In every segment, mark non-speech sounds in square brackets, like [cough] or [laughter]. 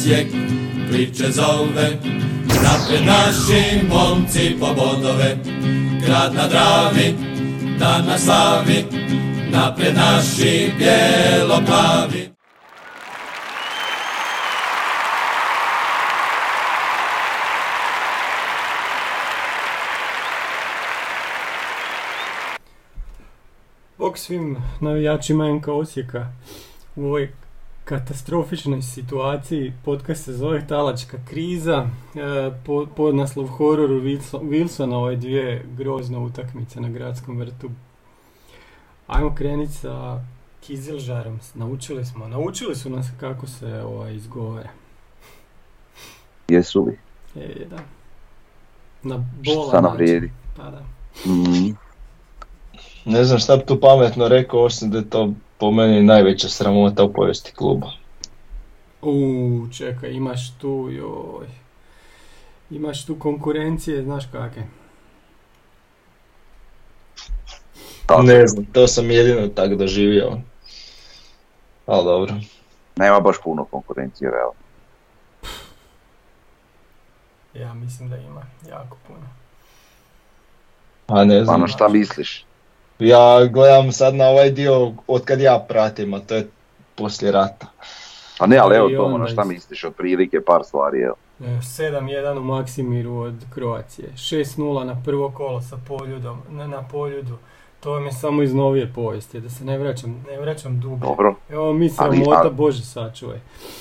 Osijek priče zove. Napred naši momci po bodove, grad na Dravi, dan na slavi. Napred naši bijelo-plavi. Bog svim navijačima NK Osijeka u ovoj katastrofičnoj situaciji. Podcast se zove Talačka kriza. E, po- podnaslov hororu Wilson- Wilsona ove dvije grozne utakmice na gradskom vrtu. Ajmo krenuti sa Kizilžarom. Naučili smo, naučili su nas kako se ovaj, izgovara. Jesu li? E, da. Na Šta bolan nam vrijedi? Pa da. Mm. Ne znam šta bi tu pametno rekao, osim da je to po meni najveća sramota u povijesti kluba. Uuu, čekaj, imaš tu, joj. Imaš tu konkurencije, znaš kakve. Tako ne znam, to sam jedino tak doživio. Ali dobro. Nema baš puno konkurencije, realno. Ja mislim da ima jako puno. A ne Pa znam. ono šta misliš? Ja gledam sad na ovaj dio od kad ja pratim, a to je poslije rata. Pa ne, ali evo to, ono šta misliš, otprilike par stvari, evo. E, 7-1 u Maksimiru od Kroacije. 6-0 na prvo kolo sa Poljudom, na, na Poljudu. To vam je samo iz novije povijesti, da se ne vraćam, ne vraćam dublje. Dobro, Evo mi sramota, ali- Bože sačuvaj.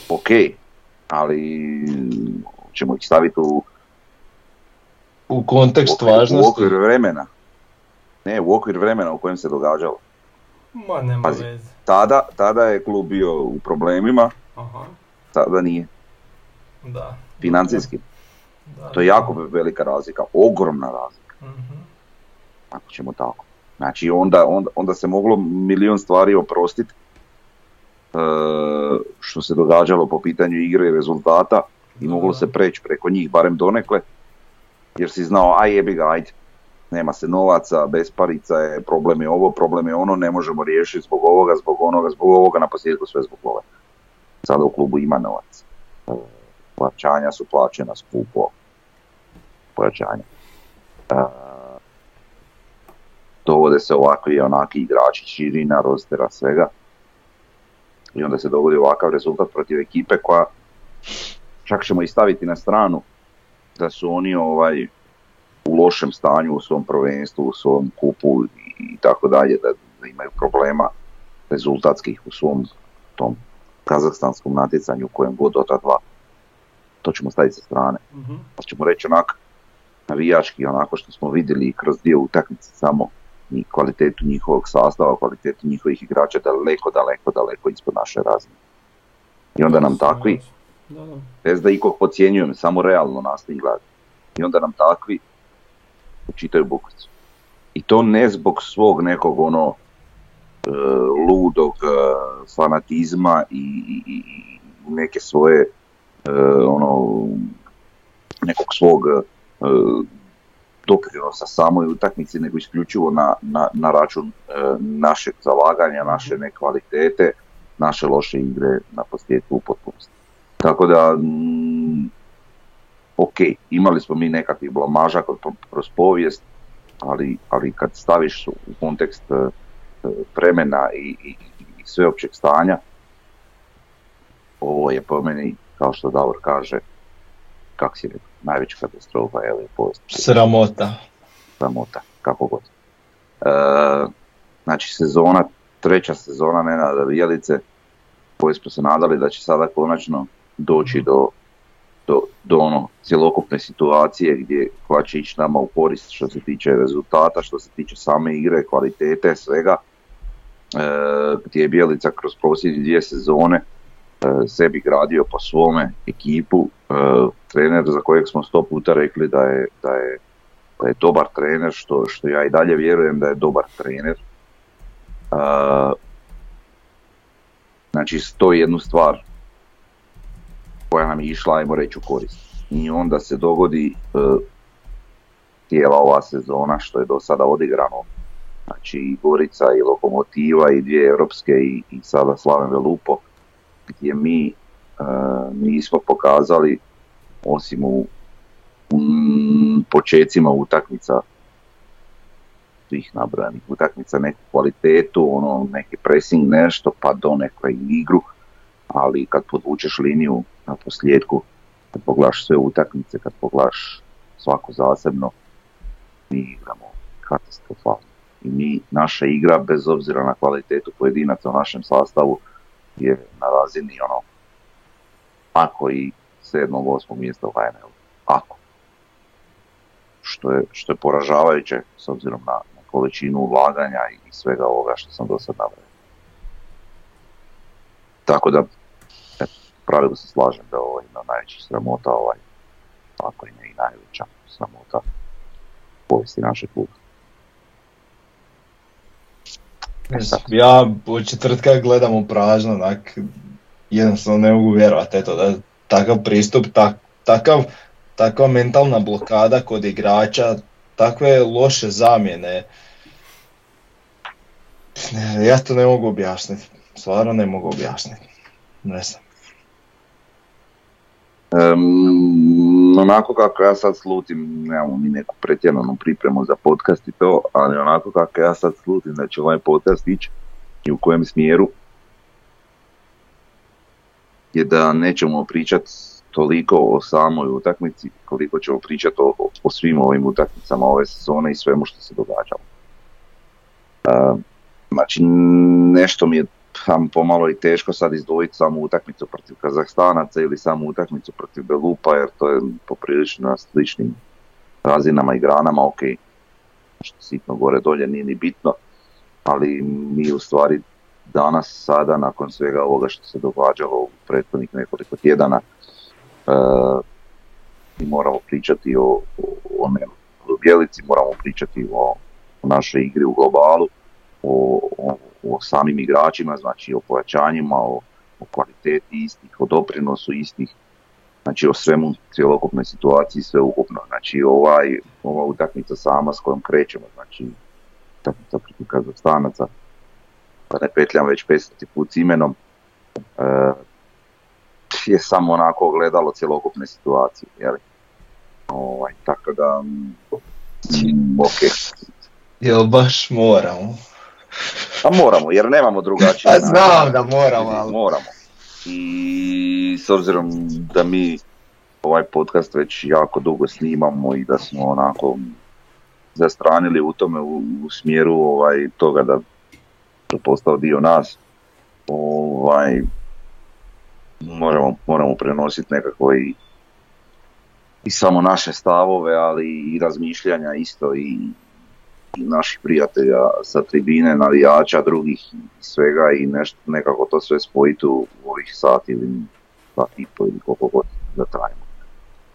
ok, ali ćemo ih staviti u, U kontekst u okvir- u važnosti. okvir vremena. Ne, u okvir vremena u kojem se događalo. Ma nema Pazi. veze. Tada, tada je klub bio u problemima, Aha, tada nije. da. Financijski. Da, To je jako velika razlika, ogromna razlika, Mhm. ako ćemo tako. Znači onda, onda, onda se moglo milijun stvari oprostiti što se događalo po pitanju igre i rezultata i moglo se preći preko njih barem donekle jer si znao aj jebi ga ajde nema se novaca, besparica je, problem je ovo, problem je ono, ne možemo riješiti zbog ovoga, zbog onoga, zbog ovoga, na posljedku sve zbog ovoga. Sada u klubu ima novac. Plaćanja su plaćena skupo. Pojačanja. E, dovode se ovakvi i onaki igrači, širina, rostera, svega. I onda se dogodi ovakav rezultat protiv ekipe koja čak ćemo i staviti na stranu da su oni ovaj u lošem stanju u svom prvenstvu, u svom kupu i, tako dalje, da, da imaju problema rezultatskih u svom tom kazahstanskom natjecanju u kojem god od ta dva. To ćemo staviti sa strane. Mhm. Pa ćemo reći onak navijački, onako što smo vidjeli kroz dio utakmice samo i kvalitetu njihovog sastava, kvalitetu njihovih igrača daleko, daleko, daleko ispod naše razine. I onda nam takvi, bez da ikog podcjenjujem, samo realno nastoji gledati. I onda nam takvi učitaju bukvicu. I to ne zbog svog nekog ono e, ludog e, fanatizma i, i- i, neke svoje e, ono nekog svog doprinosa samoj utakmici, nego isključivo na, na, na račun našeg zalaganja, naše nekvalitete, naše loše igre na posljedku u potpunosti. Tako da, mm, ok, imali smo mi nekakvih blamaža kroz, povijest, ali, ali kad staviš u kontekst e, vremena i, i, i sveopćeg stanja, ovo je po meni, kao što Davor kaže, kak si rekao, najveća katastrofa je povijest Sramota. sramota, kako god. E, znači sezona, treća sezona Nenada Bijelice, koje smo se nadali da će sada konačno doći do, do, do ono cjelokupne situacije gdje koja će ići nama u korist što se tiče rezultata, što se tiče same igre, kvalitete, svega. E, gdje je Bijelica kroz posljednje dvije sezone e, sebi gradio po svome ekipu, e, trener za kojeg smo sto puta rekli da je, da je da je dobar trener, što, što ja i dalje vjerujem da je dobar trener. A, znači, to je jednu stvar koja nam je išla, ajmo reći, u korist. I onda se dogodi e, cijela ova sezona što je do sada odigrano Znači i Gorica i Lokomotiva i dvije europske i, sada Slaven Velupo gdje mi e, nismo pokazali osim u, počecima utakmica svih nabrojanih utakmica neku kvalitetu, ono, neki pressing nešto, pa do nekoj igru, ali kad podvučeš liniju na posljedku, kad poglaš sve utakmice, kad poglaš svako zasebno, mi igramo katastrofalno. I mi, naša igra, bez obzira na kvalitetu pojedinaca u našem sastavu, je na razini ono, ako i sedmog, osmog mjesta u HNL. Ako. Što je, što je poražavajuće s obzirom na, na količinu ulaganja i svega ovoga što sam do sad napravio. Tako da, pravilu se slažem da je ovo jedna najveća sramota, ovaj, ako i ne i najveća sramota povijesti naše kluba. E ja u četvrtka gledam u prazno, onak, jednostavno ne mogu vjerovati, eto, da takav pristup, tak, takav, takva mentalna blokada kod igrača, takve loše zamjene, ne, ja to ne mogu objasniti, stvarno ne mogu objasniti, ne znam. Um, onako kako ja sad slutim, nemamo mi neku pretjeranu pripremu za podcast i to, ali onako kako ja sad slutim da će ovaj podcast ići i u kojem smjeru je da nećemo pričati toliko o samoj utakmici koliko ćemo pričati o, o svim ovim utakmicama ove sezone i svemu što se događalo. Uh, znači nešto mi je tam pomalo i teško sad izdvojiti samu utakmicu protiv Kazahstanaca ili samu utakmicu protiv Belupa jer to je poprilično na sličnim razinama i granama, ok, što sitno gore dolje nije ni bitno, ali mi u stvari danas, sada, nakon svega ovoga što se događalo u prethodnih nekoliko tjedana, e, mi moramo pričati o, o, o, o Bjelici, moramo pričati o, o našoj igri u globalu, o, o, o samim igračima, znači o pojačanjima, o, o kvaliteti istih, o doprinosu istih, znači o svemu cjelokupnoj situaciji, sve ukupno. Znači ovaj, ova utakmica sama s kojom krećemo, znači utakmica protiv Kazahstanaca, pa ne petljam već 500 put s imenom, e, je samo onako gledalo cjelokupne situacije, jeli? Ovaj, tako da, mm, ok. Jel baš moramo? Pa moramo, jer nemamo drugačije. Pa znam da moramo, ali... Moramo. I s obzirom da mi ovaj podcast već jako dugo snimamo i da smo onako zastranili u tome u, u smjeru ovaj, toga da je postao dio nas, ovaj, moramo, moramo prenositi nekako i, i samo naše stavove, ali i razmišljanja isto i, i naših prijatelja sa tribine, navijača, drugih i svega i nešto, nekako to sve spojiti u ovih sat ili sat i po ili koliko god da trajimo.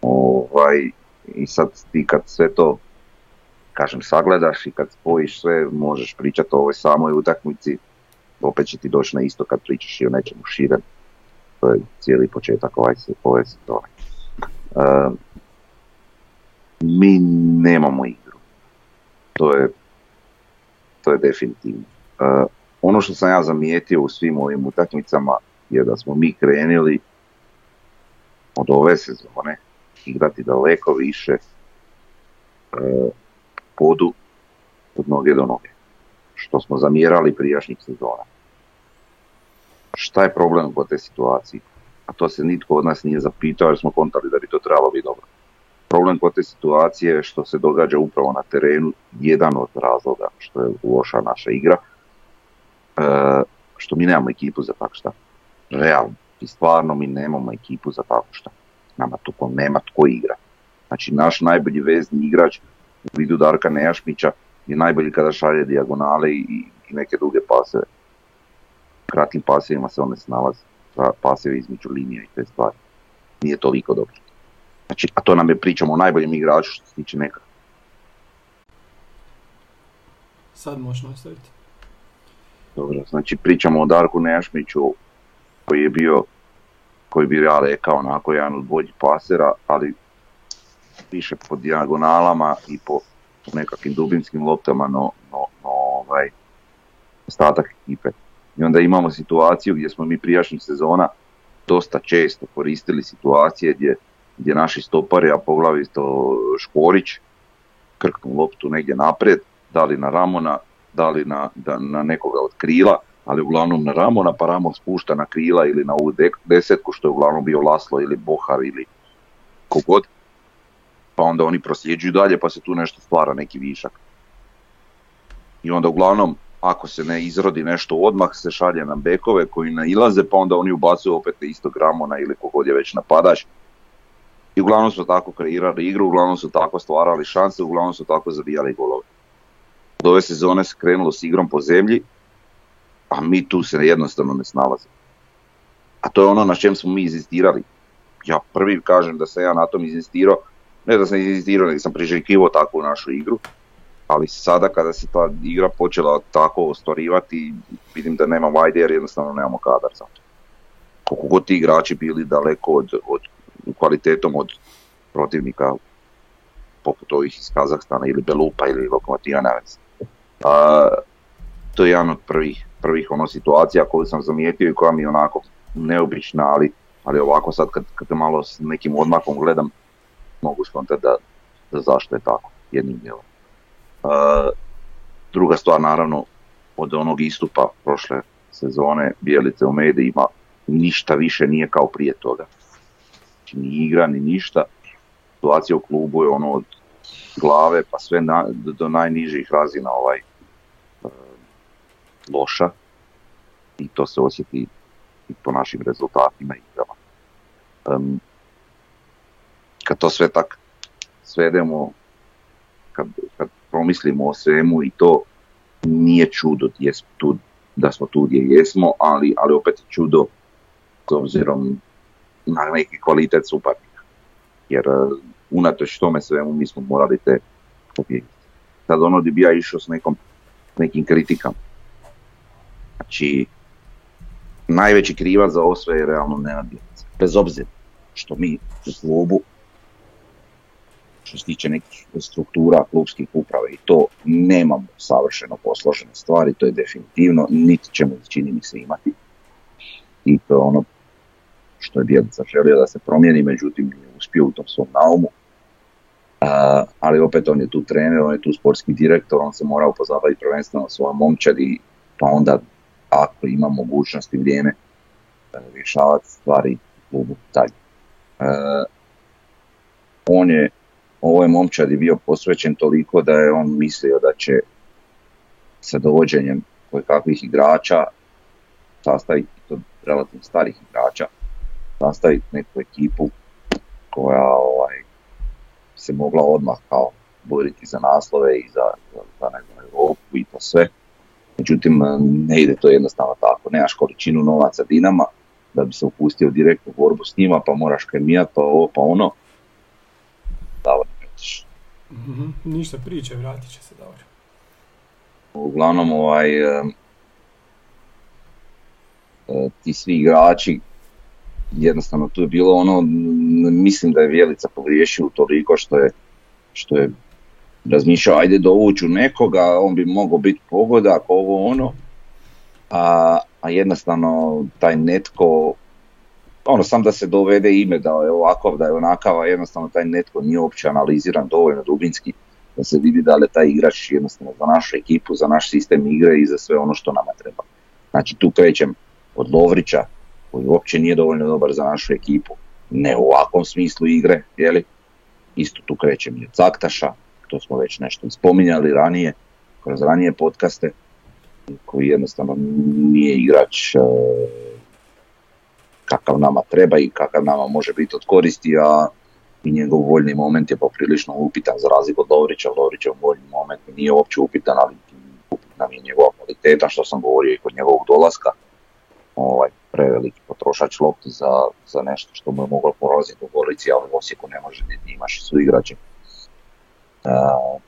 Ovaj, I sad ti kad sve to kažem sagledaš i kad spojiš sve možeš pričati o ovoj samoj utakmici, opet će ti doći na isto kad pričaš i o nečemu širem. To je cijeli početak ovaj, ove sezone. Uh, mi nemamo igru to je, to je definitivno. Uh, ono što sam ja zamijetio u svim ovim utakmicama je da smo mi krenuli od ove sezone igrati daleko više uh, podu od noge do noge, što smo zamjerali prijašnjih sezona. Šta je problem kod te situacije? A to se nitko od nas nije zapitao jer smo kontali da bi to trebalo biti dobro problem kod te situacije što se događa upravo na terenu, jedan od razloga što je loša naša igra, e, što mi nemamo ekipu za tako šta. Realno, i stvarno mi nemamo ekipu za tako šta. Nama to nema tko igra. Znači naš najbolji vezni igrač u vidu Darka Nejašmića je najbolji kada šalje dijagonale i, i neke druge paseve. Kratkim pasevima se one snalaze, pasevi između linija i te stvari. Nije toliko dobro. Znači, a to nam je pričamo o najboljem igraču što se tiče neka. Sad možeš nastaviti. Dobro, znači pričamo o Darku Nešmiću koji je bio, koji bi ja rekao onako jedan od boljih pasera, ali više po dijagonalama i po nekakvim dubinskim loptama, no, no, no ovaj, ostatak ekipe. I onda imamo situaciju gdje smo mi prijašnjih sezona dosta često koristili situacije gdje, gdje naši stopari, a poglavito Škorić, krknu loptu negdje naprijed, da li na Ramona, da li na, da, na nekoga od krila, ali uglavnom na Ramona, pa Ramon spušta na krila ili na ovu desetku, što je uglavnom bio Laslo ili Bohar ili kogod. Pa onda oni prosljeđuju dalje, pa se tu nešto stvara, neki višak. I onda uglavnom, ako se ne izrodi nešto odmah, se šalje na bekove koji nailaze, pa onda oni ubacuju opet istog Ramona ili kogod je već napadač. I uglavnom su tako kreirali igru, uglavnom su tako stvarali šanse, uglavnom su tako zabijali golove. Od ove sezone se krenulo s igrom po zemlji, a mi tu se jednostavno ne snalazimo. A to je ono na čem smo mi inzistirali. Ja prvi kažem da sam ja na tom inzistirao, ne da sam inzistirao, nego sam priželjkivao takvu našu igru, ali sada kada se ta igra počela tako ostvarivati, vidim da nemamo ajde jer jednostavno nemamo kadar za to. Koliko god ti igrači bili daleko od, od kvalitetom od protivnika poput ovih iz Kazahstana ili Belupa ili Lokomotiva a, to je jedan od prvih, prvih ono situacija koju sam zamijetio i koja mi je onako neobična, ali, ali ovako sad kad, kad malo s nekim odmakom gledam, mogu skontati da, da zašto je tako, jednim dijelom. druga stvar naravno, od onog istupa prošle sezone Bijelice u medijima, ništa više nije kao prije toga. Znači, ni igra, ni ništa. Situacija u klubu je ono od glave pa sve na, do najnižih razina ovaj e, loša i to se osjeti i po našim rezultatima i igrama. Um, kad to sve tak svedemo, kad, kad promislimo o svemu i to nije čudo tu, da smo tu gdje jesmo, ali, ali opet čudo s obzirom na neki kvalitet suparnika. Jer unatoč tome svemu mi smo morali te pobijediti. Sad ono bi ja išao s nekom, nekim kritikama. Znači, najveći krivac za ovo sve je realno Nenad Bez obzira što mi u klubu, što se tiče nekih struktura klubskih uprave i to nemamo savršeno posložene stvari, to je definitivno, niti ćemo čini mi se imati. I to je ono što je Bjelica želio da se promijeni, međutim nije uspio u tom svom naumu. ali opet on je tu trener, on je tu sportski direktor, on se mora upozabaviti prvenstveno svojom momčadi, pa onda ako ima mogućnost i vrijeme rješavati stvari u dalje. on je, ovo je momčadi bio posvećen toliko da je on mislio da će sa dovođenjem kakvih igrača sastaviti to relativno starih igrača nastaviti neku ekipu koja ovaj, se mogla odmah kao boriti za naslove i za, za, za Europu i to sve. Međutim, ne ide to jednostavno tako. Nemaš količinu novaca Dinama da bi se upustio direktnu borbu s njima, pa moraš kemijat, pa ovo, pa ono. Davor, mm Ništa priče, vratit će se Davor. Uglavnom, ovaj, ti svi igrači jednostavno tu je bilo ono, mislim da je Vjelica pogriješio toliko što je, što je razmišljao ajde dovuću nekoga, on bi mogao biti pogodak, ovo ono, a, a jednostavno taj netko, ono sam da se dovede ime da je ovakav, da je onakav, a jednostavno taj netko nije uopće analiziran dovoljno dubinski da se vidi da li taj igrač jednostavno za našu ekipu, za naš sistem igre i za sve ono što nama treba. Znači tu krećem od Lovrića, koji uopće nije dovoljno dobar za našu ekipu, ne u ovakvom smislu igre, jeli? Isto tu krećem i od Caktaša, to smo već nešto spominjali ranije, kroz ranije podcaste, koji jednostavno nije igrač e, kakav nama treba i kakav nama može biti od koristi, a i njegov voljni moment je poprilično upitan za razliku od Lovrića. Lovrićev voljni moment nije uopće upitan, ali upitan je njegova kvaliteta, što sam govorio i kod njegovog dolaska. Ovaj, preveliki potrošač lopti za, za nešto što mu je moglo poroziti u Gorici, ali u Osijeku ne može niti imaš su igrače. Uh,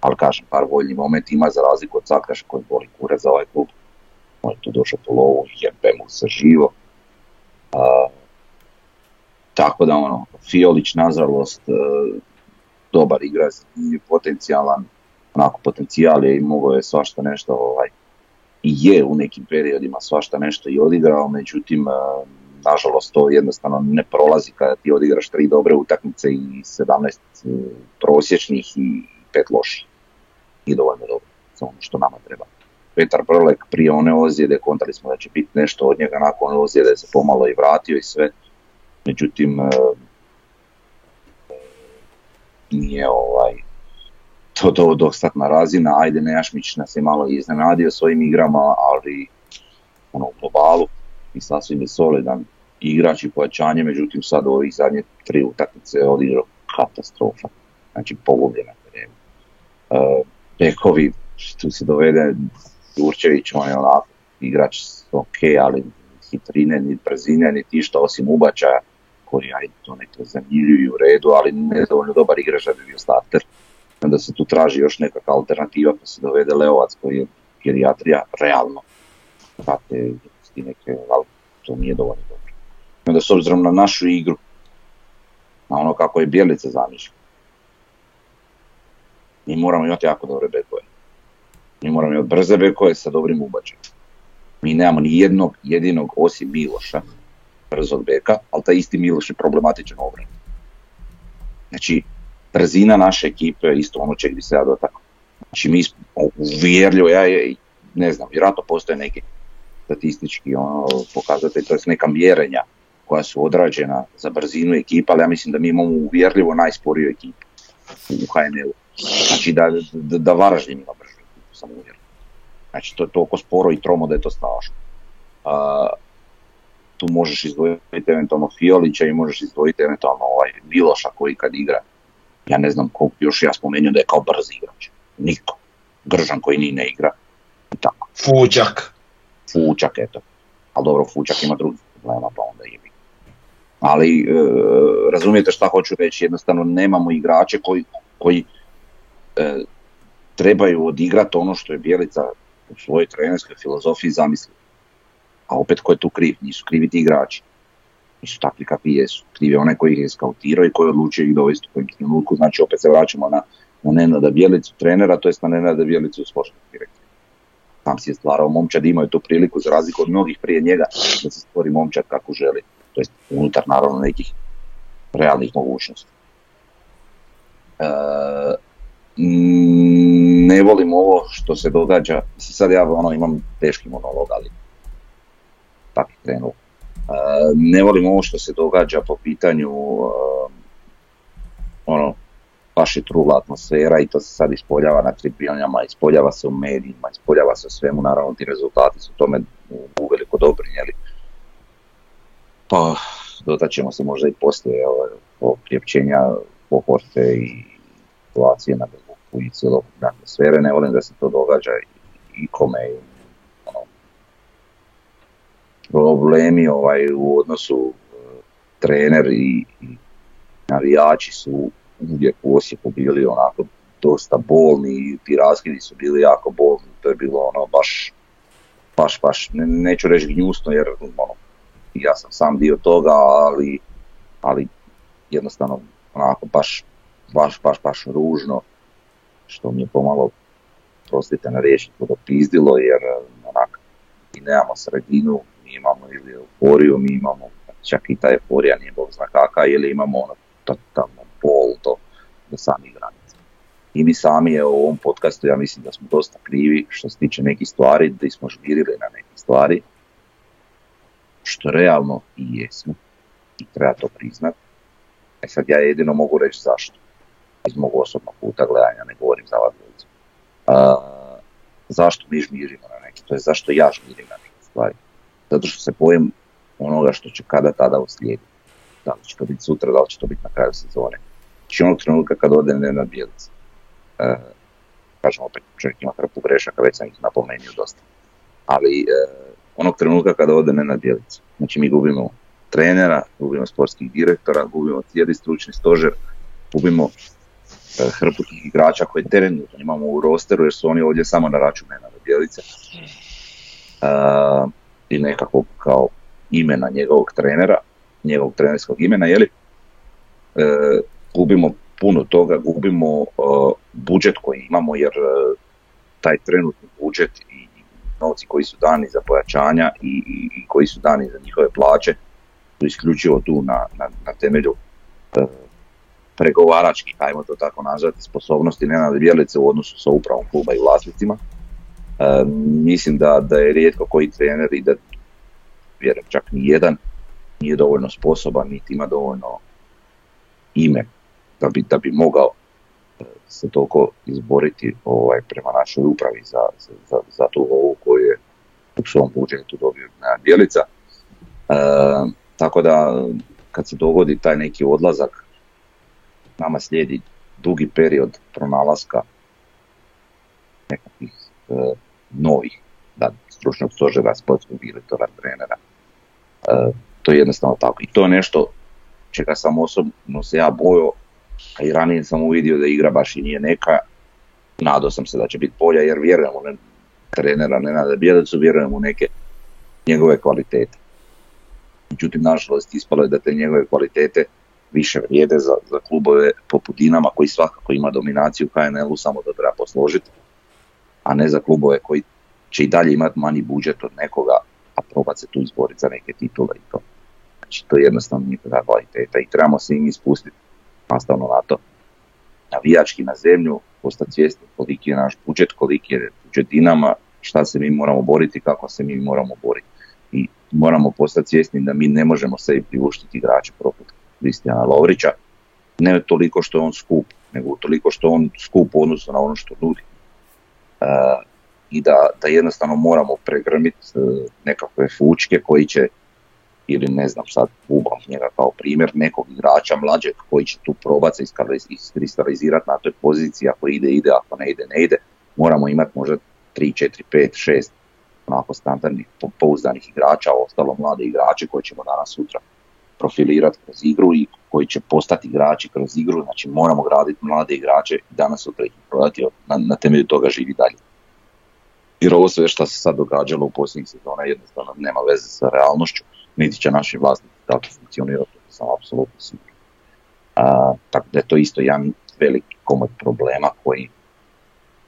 ali kažem, par voljni moment ima za razliku od Cakraša koji voli kure za ovaj klub. On je tu došao po lovu, jebe mu se živo. Uh, tako da ono, Fiolić nažalost uh, dobar igrač, potencijalan, onako potencijal je i mogo je svašta nešto ovaj, je u nekim periodima svašta nešto i odigrao, međutim nažalost to jednostavno ne prolazi kada ti odigraš tri dobre utakmice i 17 prosječnih i pet loših. I dovoljno dobro, za ono što nama treba. Petar Prlek prije one ozljede, kontali smo da će biti nešto od njega nakon ozljede, se pomalo i vratio i sve. Međutim, nije ovaj, to, to dostatna razina. Ajde, Nejašmić nas je malo iznenadio svojim igrama, ali ono, u globalu i sasvim je solidan igrač i pojačanje, međutim sad u ovih zadnje tri utakmice je odigrao katastrofa. Znači pogubljen na terenu. Uh, Bekovi, tu se dovede Jurčević, on je onako igrač ok, ali hitrine, ni brzine, ni ti što osim ubačaja, koji ajde to neko zanimljivi u redu, ali ne dovoljno dobar igrač da bi bio starter. Onda se tu traži još nekakva alternativa, pa se dovede Leovac koji je gerijatrija realno. Znate, neke, ali to nije dovoljno dobro. Onda s obzirom na našu igru, na ono kako je Bjelica zamišljena, mi moramo imati jako dobre bekove. Mi moramo imati brze bekove sa dobrim ubačajem. Mi nemamo ni jednog jedinog osim Miloša, brzog beka, ali taj isti Miloš je problematičan obran. Znači, brzina naše ekipe je isto ono čeg bi se ja dotakao. Znači, mi smo uvjerljivo, ja ne znam, vjerojatno postoje neki statistički ono, pokazatelj, to je neka mjerenja koja su odrađena za brzinu ekipa, ali ja mislim da mi imamo uvjerljivo najsporiju ekipu u HNL-u. Znači da, da, da Varaždin ima bržu ekipu, sam uvjeren. Znači to je toliko sporo i tromo da je to strašno. Uh, tu možeš izdvojiti eventualno Fiolića i možeš izdvojiti eventualno ovaj Miloša koji kad igra, ja ne znam koliko još ja spomenuo da je kao brz igrač. Niko. Gržan koji ni ne igra. I tako. Fučak. Fučak, eto. Ali dobro, Fučak ima drugih problema, pa onda je ali e, razumijete šta hoću reći, jednostavno nemamo igrače koji, koji e, trebaju odigrati ono što je Bjelica u svojoj trenerskoj filozofiji zamislio. A opet ko je tu kriv? Nisu krivi ti igrači. Nisu takvi kakvi jesu. Kriv je onaj koji ih je skautirao i koji odlučio ih dovesti u kojem trenutku. Znači opet se vraćamo na, na Nenada Bjelicu trenera, to jest na Nenada Bjelicu sportskog direktora. Tam si je stvarao momčad, imaju tu priliku za razliku od mnogih prije njega da se stvori momčad kako želi to jest unutar naravno nekih realnih mogućnosti. E, ne volim ovo što se događa, sad ja ono imam teški monolog, ali tako je krenuo. E, ne volim ovo što se događa po pitanju e, ono, baš je trula atmosfera i to se sad ispoljava na tribunama, ispoljava se u medijima, ispoljava se u svemu, naravno ti rezultati su tome uveliko doprinijeli pa dotaćemo se možda i poslije ovog prijepćenja pohorte i situacije na Beluku i cijelokupne atmosfere. Ne volim da se to događa i, kome problemi ovaj, u odnosu e, trener i, i navijači su uvijek u Osijeku bili onako dosta bolni i ti raskidi su bili jako bolni, to je bilo ono baš, baš, baš, neću reći gnjusno jer ono, ja sam sam dio toga, ali, ali jednostavno onako baš, baš, baš, baš ružno, što mi je pomalo, prostite na riječi, podopizdilo, jer onak, mi nemamo sredinu, imamo ili euforiju, mi imamo, čak i ta euforija nije bog zna kaka, ili imamo ono totalno pol do, samih granica. I mi sami je u ovom podcastu, ja mislim da smo dosta krivi što se tiče nekih stvari, da smo žmirili na neke stvari, što realno i jesmo i treba to priznat. E sad ja jedino mogu reći zašto. Iz mog osobnog puta gledanja, ne govorim za vas zašto mi žmirimo na neki, to je zašto ja žmirim na neke stvari. Zato što se bojem onoga što će kada tada uslijediti. Da li će to biti sutra, da li će to biti na kraju sezone. Znači onog trenutka kad ode na Bjelica. E, kažem opet, čovjek ima hrpu grešaka, već sam ih napomenuo dosta. Ali e, onog trenutka kada ode na Bjelica. Znači mi gubimo trenera, gubimo sportskih direktora, gubimo cijeli stručni stožer, gubimo e, hrpu tih igrača koje trenutno imamo u rosteru jer su oni ovdje samo na račun na Bjelice. E, I nekako kao imena njegovog trenera, njegovog trenerskog imena, jeli, e, gubimo puno toga, gubimo budžet koji imamo jer e, taj trenutni budžet i novci koji su dani za pojačanja i, i, koji su dani za njihove plaće su isključivo tu na, na, na temelju e, pregovaračkih, ajmo to tako nazvati, sposobnosti Nenada Bjelice u odnosu sa upravom kluba i vlasnicima. Mislim da, da je rijetko koji trener i da vjerujem čak ni jedan nije dovoljno sposoban niti ima dovoljno ime da bi, da bi mogao e, se toliko izboriti ovaj, prema našoj upravi za, za, za tu ovu koju je u svom budžetu dobio na Bjelica. E, tako da kad se dogodi taj neki odlazak, nama slijedi dugi period pronalaska nekakvih e, novih da, stručnog stožera, sportskog direktora, trenera. E, to je jednostavno tako. I to je nešto čega sam osobno se ja bojao, a i ranije sam uvidio da igra baš i nije neka. Nadao sam se da će biti bolja jer vjerujem u ne, trenera Nenada Bjelicu, vjerujem u neke njegove kvalitete. Međutim, nažalost, ispalo je da te njegove kvalitete više vrijede za, za klubove poput Dinama koji svakako ima dominaciju u HNL-u, samo da treba posložiti, a ne za klubove koji će i dalje imati manji budžet od nekoga, a probat se tu izboriti za neke titule i to. Znači, to je jednostavno njihova kvaliteta i trebamo se im ispustiti nastavno na to. Navijački na zemlju, postati svjesni koliki je naš budžet, koliki je budžet Dinama, šta se mi moramo boriti, kako se mi moramo boriti. I moramo postati svjesni da mi ne možemo sebi priuštiti igrače poput Kristijana Lovrića, ne toliko što je on skup, nego toliko što on skup u odnosu na ono što nudi. E, I da, da jednostavno moramo pregrmiti e, nekakve fučke koji će ili ne znam sad ubam njega kao primjer nekog igrača mlađeg koji će tu probati se iskristalizirati na toj poziciji, ako ide, ide, ako ne ide, ne ide, moramo imati možda 3, 4, 5, 6 onako standardnih pouzdanih igrača, ostalo mlade igrače koji ćemo danas sutra profilirati kroz igru i koji će postati igrači kroz igru, znači moramo graditi mlade igrače i danas sutra ih prodati, na, na temelju toga živi dalje. Jer ovo sve što se sad događalo u posljednjih sezona jednostavno nema veze sa realnošću, niti će naši vlasnici tako funkcionirati, to sam apsolutno siguran. tako da je to isto jedan veliki komod problema koji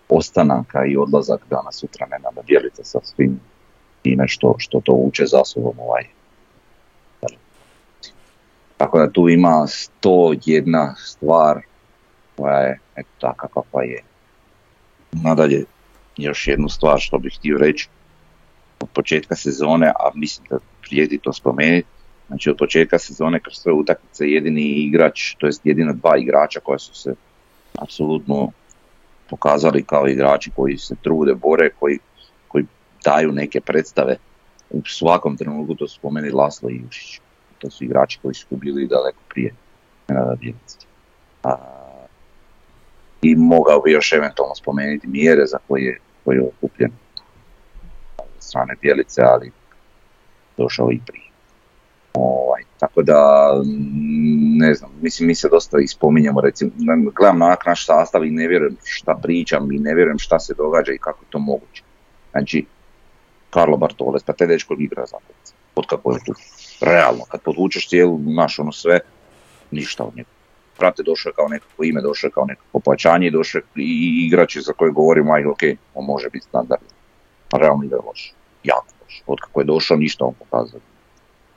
ostanaka i odlazak danas sutra ne dijelite sa svim time što, što to uče za sobom ovaj. Tako da tu ima sto jedna stvar koja je eto taka kakva je. Nadalje, još jednu stvar što bih htio reći, od početka sezone, a mislim da vrijedi to spomenuti, znači od početka sezone kroz sve utakmice jedini igrač, to jest jedina dva igrača koja su se apsolutno pokazali kao igrači koji se trude, bore, koji, koji daju neke predstave u svakom trenutku, to spomeni Laslo i Jušić. To su igrači koji su bili daleko prije A, I mogao bi još eventualno spomenuti mjere za koje, koje je okupljen strane Bjelice, ali došao i prije. Ovaj, tako da, ne znam, mislim, mi se dosta ispominjamo, recimo, gledam na naš sastav i ne vjerujem šta pričam i ne vjerujem šta se događa i kako je to moguće. Znači, Karlo Bartoles, pa te dečko igra za od kako je tu. Realno, kad podvučeš cijelu, naš ono sve, ništa od njega. Prate došao kao nekako ime, došao kao nekako pojačanje, došao i igrač za koje govorimo, aj ok, on može biti standardni. A realno ide loš, jako loš. Od kako je došao, ništa on pokazao.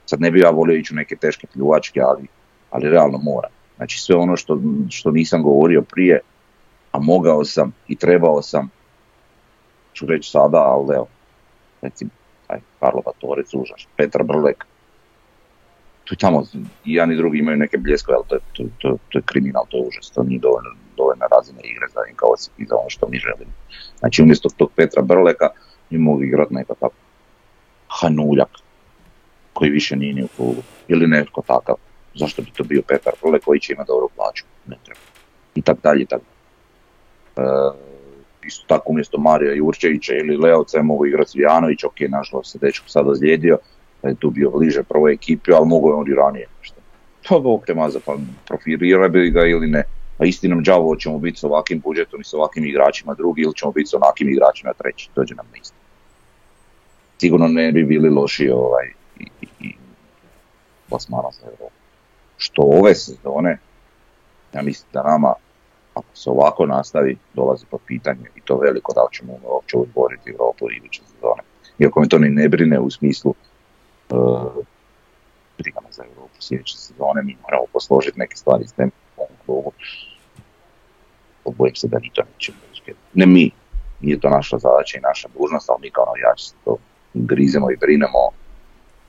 Sad ne bi ja volio ići u neke teške pljuvačke, ali, realno mora. Znači sve ono što, što nisam govorio prije, a mogao sam i trebao sam, ću reći sada, ali evo, recimo, aj, Karlo Batorec, užas, Petar Brlek, tu tamo i jedan i drugi imaju neke bljeskove, ali to je, to, to, to je kriminal, to je užas, to nije dovoljno, razina igre za njim kao i za ono što mi želimo. Znači umjesto tog Petra Brleka mi mogu igrati nekakav Hanuljak, koji više nije ni u klubu, ili netko takav, zašto bi to bio Petar Prle koji će imati dobru plaću, ne treba. I tak dalje, i tak e, isto tako umjesto Marija Jurčevića ili Leovca je mogu igrati Zvijanović, ok, nažalost se dečko sad ozlijedio, je tu bio bliže prvoj ekipi, ali mogu je on i ranije. Što? Pa Bog te maza, pa profilira bi ga ili ne. A istinom džavo ćemo biti s ovakvim budžetom i s ovakvim igračima drugi ili ćemo biti s onakvim igračima treći, dođe nam na isto. Sigurno ne bi bili loši ovaj, i, i, i plasmana za Što ove sezone, ja mislim da nama, ako se ovako nastavi, dolazi po pitanje i to veliko da li ćemo uopće odboriti Europu iduće sezone. Iako me to ni ne brine u smislu brigama za Europu sljedeće sezone, mi moramo posložiti neke stvari s tem klubu. Bojim se da ni to nećemo Ne mi, nije to naša zadaća i naša dužnost, ali mi kao navijači se to grizemo i brinemo.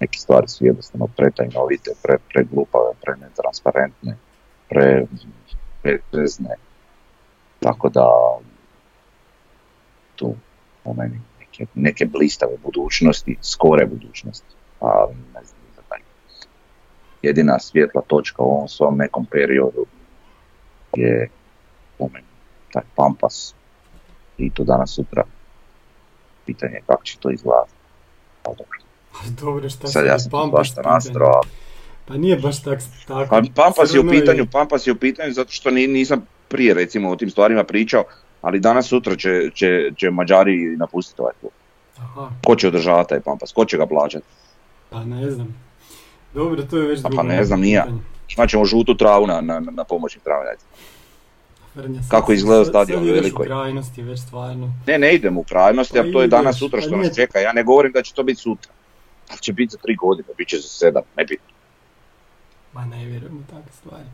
Neke stvari su jednostavno pretajnovite, pre, preglupave, pre netransparentne, pre, prezne. Tako da tu po meni neke blistave budućnosti, skore budućnosti, ali ne znam. Jedina svjetla točka u ovom svom nekom periodu je po meni taj Pampas i to danas sutra pitanje je kako će to izgledati. Ali dobro. dobro, šta Sad ja sam Pampas nastro, Pa nije baš tak, tako. Pa Pampas je u pitanju, Pampas je u pitanju zato što nisam prije recimo o tim stvarima pričao, ali danas sutra će, će, će Mađari napustiti ovaj klub. Ko će održavati taj Pampas? Ko će ga plaćati? Pa ne znam. Dobro, to je već drugo. Pa ne znam, nije. Imaćemo žutu travu na, na, na pomoćnim travnjacima. Kako izgleda stadion u velikoj. krajnosti već stvarno. Ne, ne idem u krajnosti, pa a to je danas sutra što pa nas čeka. Ja ne govorim da će to biti sutra. Ali će biti za tri godine, bit će za sedam, ne biti. Ma ne vjerujem u takve stvari.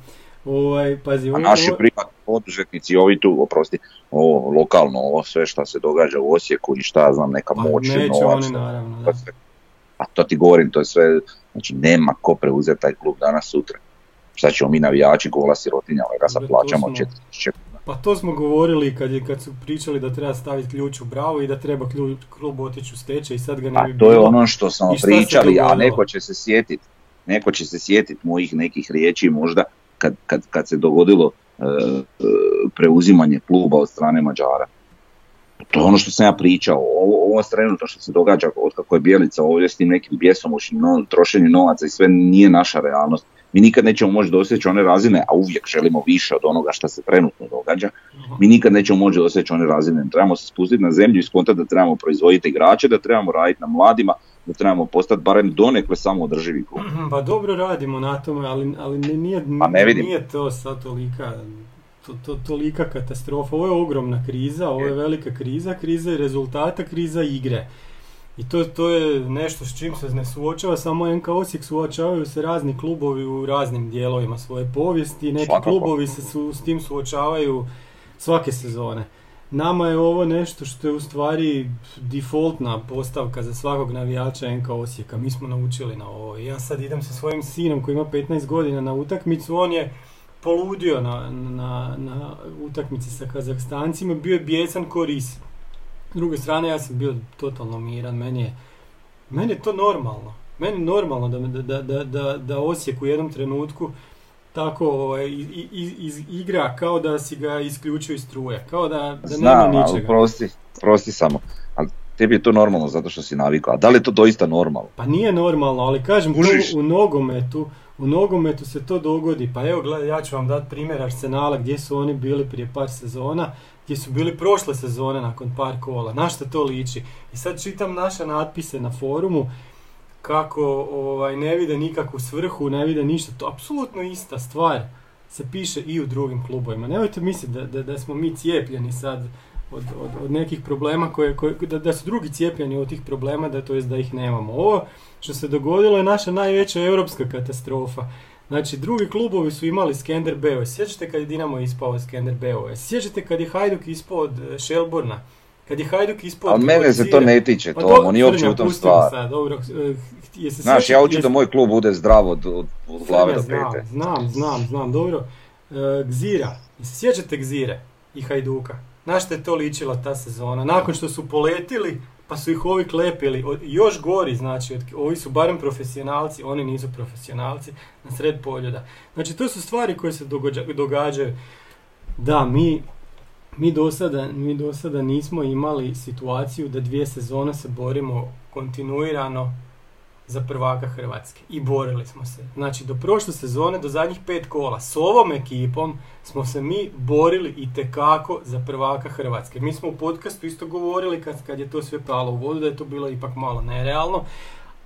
Ovaj, pazi, A naši ovo... privatni poduzetnici, ovi tu, oprosti, ovo lokalno, ovo sve što se događa u Osijeku i šta znam, neka pa, moć, neće novac. Oni, naravno, da. A to ti govorim, to je sve, znači nema ko preuzeti taj klub danas sutra. Šta ćemo mi navijači gola sirotinja, ovaj ga sad plaćamo 4000 pa to smo govorili kad, je, kad su pričali da treba staviti ključ u bravo i da treba ključ, klub otići u stečaj i sad ga ne bi A to je ono što smo pričali, a neko će se sjetiti. Neko će se sjetiti mojih nekih riječi možda kad, kad, kad se dogodilo e, e, preuzimanje kluba od strane Mađara. To je ono što sam ja pričao, ovo, ovo trenutno što se događa od kako je Bijelica ovdje s tim nekim bjesomučnim no, trošenjem novaca i sve nije naša realnost. Mi nikad nećemo moći doseći one razine, a uvijek želimo više od onoga što se trenutno događa. Mi nikad nećemo moći doseći one razine. Trebamo se spustiti na zemlju i skontati da trebamo proizvoditi igrače, da trebamo raditi na mladima, da trebamo postati barem donekle samo održivi klub. Pa dobro radimo na tome, ali, ali nije, pa ne nije to sad tolika, to, to, tolika katastrofa. Ovo je ogromna kriza, ovo je velika kriza, kriza je rezultata, kriza igre. I to, to je nešto s čim se ne suočava samo NK Osijek, suočavaju se razni klubovi u raznim dijelovima svoje povijesti, neki klubovi se su, s tim suočavaju svake sezone. Nama je ovo nešto što je u stvari defaultna postavka za svakog navijača NK Osijeka. Mi smo naučili na ovo. Ja sad idem sa svojim sinom koji ima 15 godina na utakmicu. On je poludio na, na, na utakmici sa Kazahstancima. Bio je bijesan koris. S druge strane ja sam bio totalno miran. Meni je, meni je to normalno. Meni je normalno da, da, da, da, da Osijek u jednom trenutku tako ovaj, iz, igra kao da si ga isključio iz struje, kao da, da Znam, nema ničega. prosti, prosti samo, ali tebi je to normalno zato što si navikao, a da li je to doista normalno? Pa nije normalno, ali kažem, u nogometu, u nogometu se to dogodi, pa evo gledaj, ja ću vam dati primjer Arsenala gdje su oni bili prije par sezona, gdje su bili prošle sezone nakon par kola, na što to liči. I sad čitam naše natpise na forumu, kako ovaj, ne vide nikakvu svrhu, ne vide ništa. To je apsolutno ista stvar se piše i u drugim klubovima. Nemojte misliti da, da, da smo mi cijepljeni sad od, od, od nekih problema, koje, koje, da, da su drugi cijepljeni od tih problema, da to jest da ih nemamo. Ovo što se dogodilo je naša najveća europska katastrofa. Znači, drugi klubovi su imali Skender Beo. Sjećate kad je Dinamo ispao Skender Beo? Sjećate kad je Hajduk ispao od Shelburna? Kad je Hajduk ispod... Ali mene se to ne tiče, pa to, nije uopće u tom stvar. Sad, dobro, je se Znaš, ja hoću da moj klub bude zdrav od, od, od glave do pete. Znam, znam, znam, dobro. E, Gzira, sjećate Gzire i Hajduka? Na što je to ličila ta sezona? Nakon što su poletili, pa su ih ovi klepili, još gori, znači, ovi su barem profesionalci, oni nisu profesionalci, na sred poljuda. Znači, to su stvari koje se događaju. Da, mi mi do, sada, mi do sada nismo imali situaciju da dvije sezone se borimo kontinuirano za prvaka Hrvatske. I borili smo se. Znači, do prošle sezone, do zadnjih pet kola, s ovom ekipom smo se mi borili i tekako za prvaka Hrvatske. Mi smo u podcastu isto govorili kad, kad je to sve palo u vodu, da je to bilo ipak malo nerealno,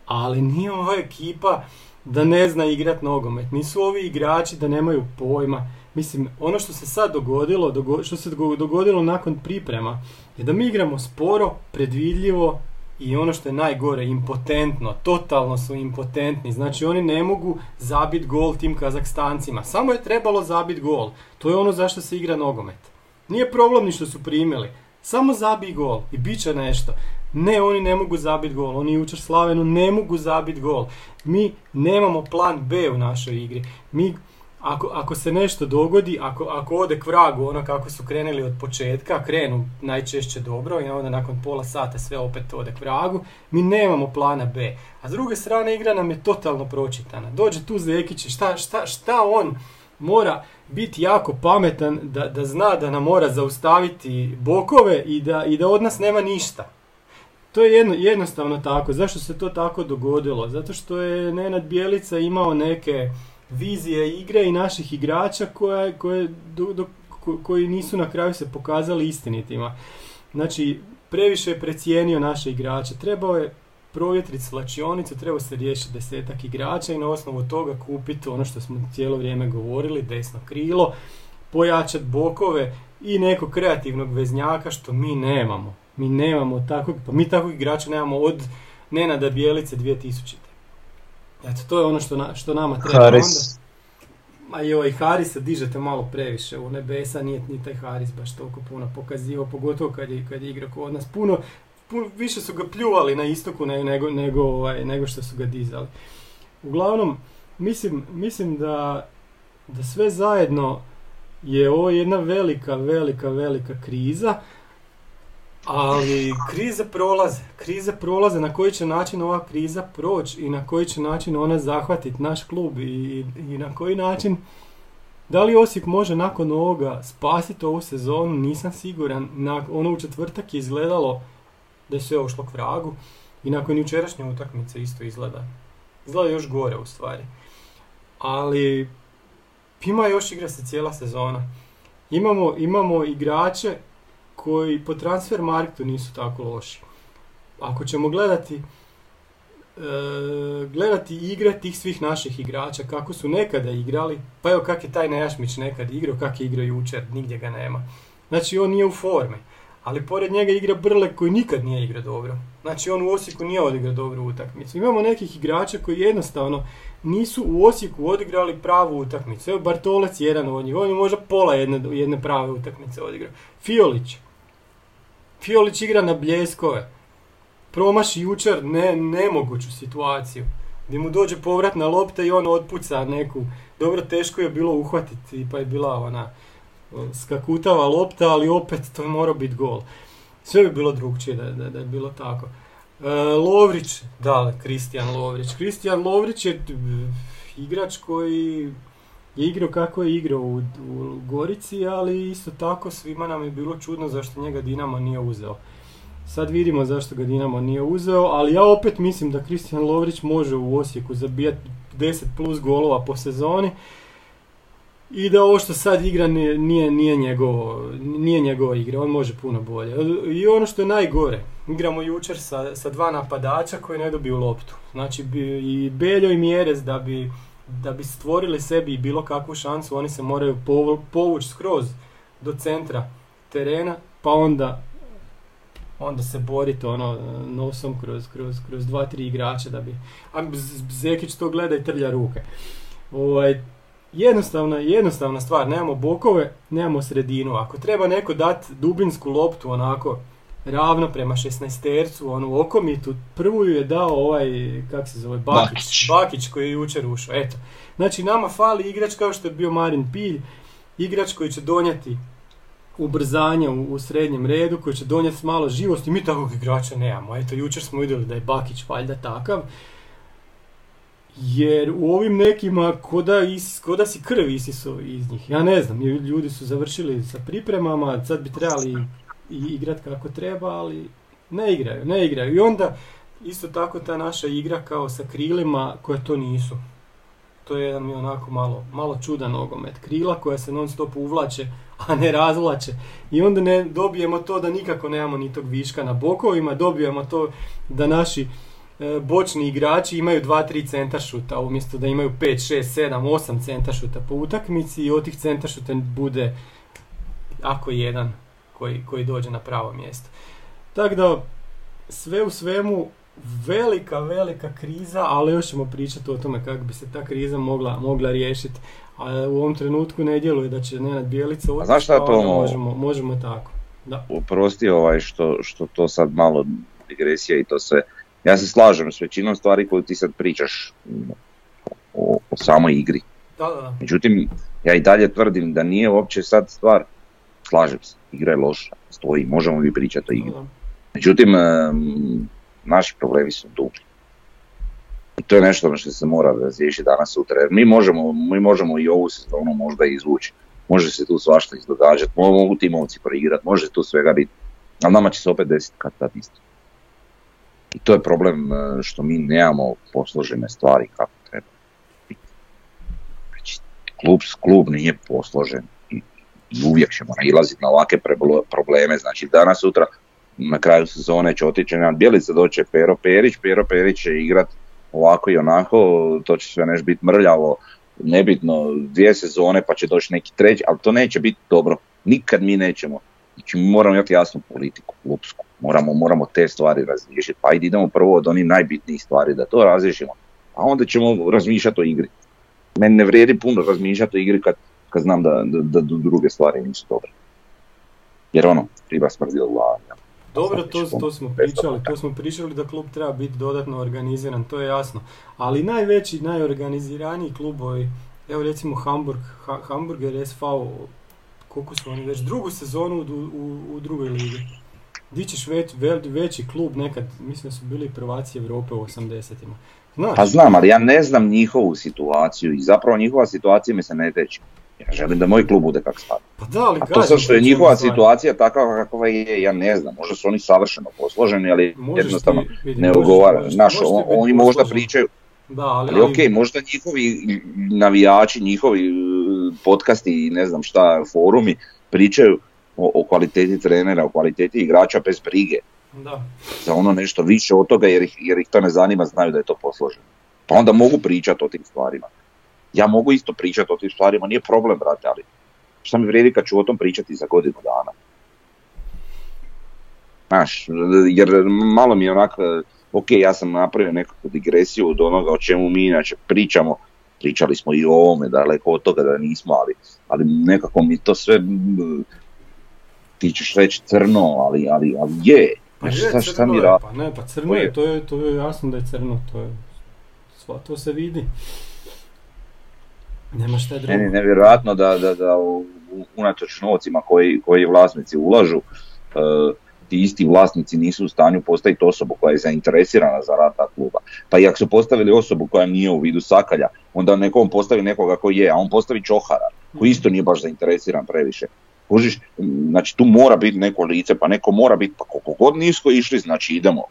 ali nije ova ekipa da ne zna igrat nogomet. Nisu ovi igrači da nemaju pojma Mislim, ono što se sad dogodilo, što se dogodilo nakon priprema, je da mi igramo sporo, predvidljivo i ono što je najgore, impotentno, totalno su impotentni. Znači oni ne mogu zabiti gol tim Kazakstancima. Samo je trebalo zabiti gol. To je ono zašto se igra nogomet. Nije problem ni što su primili. Samo zabij gol i bit će nešto. Ne, oni ne mogu zabiti gol. Oni jučer Slavenu ne mogu zabiti gol. Mi nemamo plan B u našoj igri. Mi ako, ako se nešto dogodi, ako, ako ode k vragu ono kako su krenuli od početka, krenu najčešće dobro i onda nakon pola sata sve opet ode k vragu, mi nemamo plana B. A s druge strane igra nam je totalno pročitana. Dođe tu Zekić šta, šta, šta on mora biti jako pametan da, da zna da nam mora zaustaviti bokove i da, i da od nas nema ništa. To je jedno, jednostavno tako. Zašto se to tako dogodilo? Zato što je Nenad Bijelica imao neke vizije igre i naših igrača koje, koje, do, koji nisu na kraju se pokazali istinitima. Znači, previše je precijenio naše igrače. Trebao je provjetriti slačionicu, treba se riješiti desetak igrača i na osnovu toga kupiti ono što smo cijelo vrijeme govorili, desno krilo, pojačati bokove i nekog kreativnog veznjaka što mi nemamo. Mi nemamo takvog, pa mi takvog igrača nemamo od Nenada Bijelice 2000. Eto, to je ono što, na, što nama treba Haris. onda. Ma joj, Haris se dižete malo previše u nebesa, nije ni taj Haris baš toliko puno pokazivao, pogotovo kad je, kad je igrao kod nas. Puno, puno, više su ga pljuvali na istoku nego, nego, ovaj, nego što su ga dizali. Uglavnom, mislim, mislim da, da sve zajedno je ovo jedna velika, velika, velika kriza ali krize prolaze, krize prolaze, na koji će način ova kriza proći i na koji će način ona zahvatiti naš klub i, i na koji način, da li Osijek može nakon ovoga spasiti ovu sezonu, nisam siguran. Na, ono u četvrtak je izgledalo da je sve ošlo k vragu i nakon jučerašnje utakmice isto izgleda. Izgleda još gore u stvari. Ali ima još igra se cijela sezona. Imamo, imamo igrače koji po transfer marketu nisu tako loši. Ako ćemo gledati e, gledati igre tih svih naših igrača, kako su nekada igrali, pa evo kak je taj Nejašmić nekad igrao, kak je igrao jučer, nigdje ga nema. Znači on nije u formi, ali pored njega igra Brle koji nikad nije igrao dobro. Znači on u Osijeku nije odigrao dobru utakmicu. Imamo nekih igrača koji jednostavno nisu u Osijeku odigrali pravu utakmicu. Evo Bartolec jedan od njih, on je možda pola jedne, jedne prave utakmice odigrao. Fiolić, Fiolić igra na bljeskove. Promaši jučer ne, nemoguću situaciju. Gdje mu dođe povratna lopta i on otpuca neku. Dobro, teško je bilo uhvatiti, pa je bila ona skakutava lopta, ali opet to je morao biti gol. Sve bi bilo drugčije da, da, da je bilo tako. E, Lovrić, da, Kristijan Lovrić. Kristijan Lovrić je igrač koji igrao kako je igrao u, u Gorici, ali isto tako svima nam je bilo čudno zašto njega Dinamo nije uzeo. Sad vidimo zašto ga Dinamo nije uzeo, ali ja opet mislim da Kristijan Lovrić može u Osijeku zabijati 10 plus golova po sezoni i da ovo što sad igra nije, nije, njegovo, nije njegova igra, on može puno bolje. I ono što je najgore, igramo jučer sa, sa dva napadača koji ne dobiju loptu. Znači i Beljo i Mjerez da bi da bi stvorili sebi bilo kakvu šansu, oni se moraju povući skroz do centra terena, pa onda onda se boriti ono nosom kroz, kroz, kroz dva, tri igrača da bi... A Zekić to gleda i trlja ruke. Ovaj, jednostavna, jednostavna stvar, nemamo bokove, nemamo sredinu. Ako treba neko dati dubinsku loptu onako ravno prema 16 tercu, onu okomitu, prvu je dao ovaj, kak se zove, Bakić, Bakić, koji je jučer ušao, eto. Znači nama fali igrač kao što je bio Marin Pilj, igrač koji će donijeti ubrzanje u, u srednjem redu, koji će donijeti malo živosti, mi takvog igrača nemamo, eto jučer smo vidjeli da je Bakić valjda takav, jer u ovim nekima koda, is, koda si krv isiso iz njih. Ja ne znam, ljudi su završili sa pripremama, sad bi trebali i igrat kako treba, ali ne igraju, ne igraju. I onda isto tako ta naša igra kao sa krilima koje to nisu. To je jedan mi onako malo, malo čudan nogomet. Krila koja se non stop uvlače, a ne razvlače. I onda ne dobijemo to da nikako nemamo ni tog viška na bokovima, dobijemo to da naši e, bočni igrači imaju 2-3 centaršuta umjesto da imaju 5, 6, 7, 8 centaršuta po utakmici i od tih centaršuta bude ako jedan koji, koji dođe na pravo mjesto. Tako da, sve u svemu, velika, velika kriza, ali još ćemo pričati o tome kako bi se ta kriza mogla, mogla riješiti. A u ovom trenutku ne djeluje da će Nenad Bijelica otići, znaš šta to ono- možemo, možemo tako. Da. oprosti ovaj što, što to sad malo digresija i to sve. Ja se slažem s većinom stvari koju ti sad pričaš o, o samoj igri. Da, da, da. Međutim, ja i dalje tvrdim da nije uopće sad stvar, slažem se, igra je loša, stoji, možemo mi pričati o igri. Međutim, naši problemi su dublji. I to je nešto na što se mora razriješiti danas sutra. Jer mi možemo, mi možemo i ovu sezonu možda izvući. Može se tu svašta izdogađati, mo- mogu ti momci proigrati, može tu svega biti. Ali nama će se opet desiti kad tad isto. I to je problem što mi nemamo posložene stvari kako treba. Znači, klub, klub nije posložen uvijek ćemo nailaziti na ovakve probleme. Znači danas sutra na kraju sezone će otići na Bjelica, doće Pero Perić, Pero Perić će igrat ovako i onako, to će sve nešto biti mrljavo, nebitno, dvije sezone pa će doći neki treći, ali to neće biti dobro, nikad mi nećemo. Znači mi moramo imati jasnu politiku, klubsku, moramo, moramo te stvari razriješiti, pa ajde idemo prvo od onih najbitnijih stvari da to razriješimo, a onda ćemo razmišljati o igri. Meni ne vrijedi puno razmišljati o igri kad, kad znam da, da, da druge stvari nisu dobre. Jer ono, riba smrdi od glave. jel? Dobro, to, ćemo to smo bez pričali, to smo pričali da klub treba biti dodatno organiziran, to je jasno. Ali najveći, najorganiziraniji klubovi, evo recimo Hamburg, ha, Hamburger SV, koliko su oni već, drugu sezonu u, u, u drugoj ligi. Di ćeš već, ve- veći klub nekad, mislim da su bili prvaci Europe u 80-ima. Znaš, Pa znam, ali ja ne znam njihovu situaciju i zapravo njihova situacija mi se ne teče. Ja želim da moj klub bude kak spada. pa da, ali A to sad što je njihova stvari. situacija takva kakva je, ja ne znam. Možda su oni savršeno posloženi, ali Možeš jednostavno ti- ne odgovara. Znaš, on- oni možda pričaju, Da, ali, ali ok, možda njihovi navijači, njihovi e, podcasti i ne znam šta, forumi pričaju o, o kvaliteti trenera, o kvaliteti igrača bez brige. Da. za ono nešto više od toga jer ih, jer ih to ne zanima, znaju da je to posloženo. Pa onda mogu pričati o tim stvarima. Ja mogu isto pričati o tim stvarima, nije problem, brate, ali šta mi vrijedi kad ću o tom pričati za godinu dana? Znaš, jer malo mi je onak, e, ok, ja sam napravio nekakvu digresiju od onoga o čemu mi inače pričamo, pričali smo i o ovome, daleko od toga da nismo, ali, ali nekako mi to sve, ti ćeš reći crno, ali, ali, ali je. Pa je, šta- šta mi je, pa ne, pa crno je- je, to je, to je jasno da je crno, to je, sva, to se vidi. Nema šta drugo. Meni je nevjerojatno da, da, da unatoč novcima koji, koji vlasnici ulažu, e, ti isti vlasnici nisu u stanju postaviti osobu koja je zainteresirana za rad ta kluba. Pa i ako su postavili osobu koja nije u vidu Sakalja, onda neko on postavi nekoga koji je, a on postavi Čohara, koji isto nije baš zainteresiran previše. Kužiš, znači tu mora biti neko lice, pa neko mora biti, pa koliko god nisko išli, znači idemo.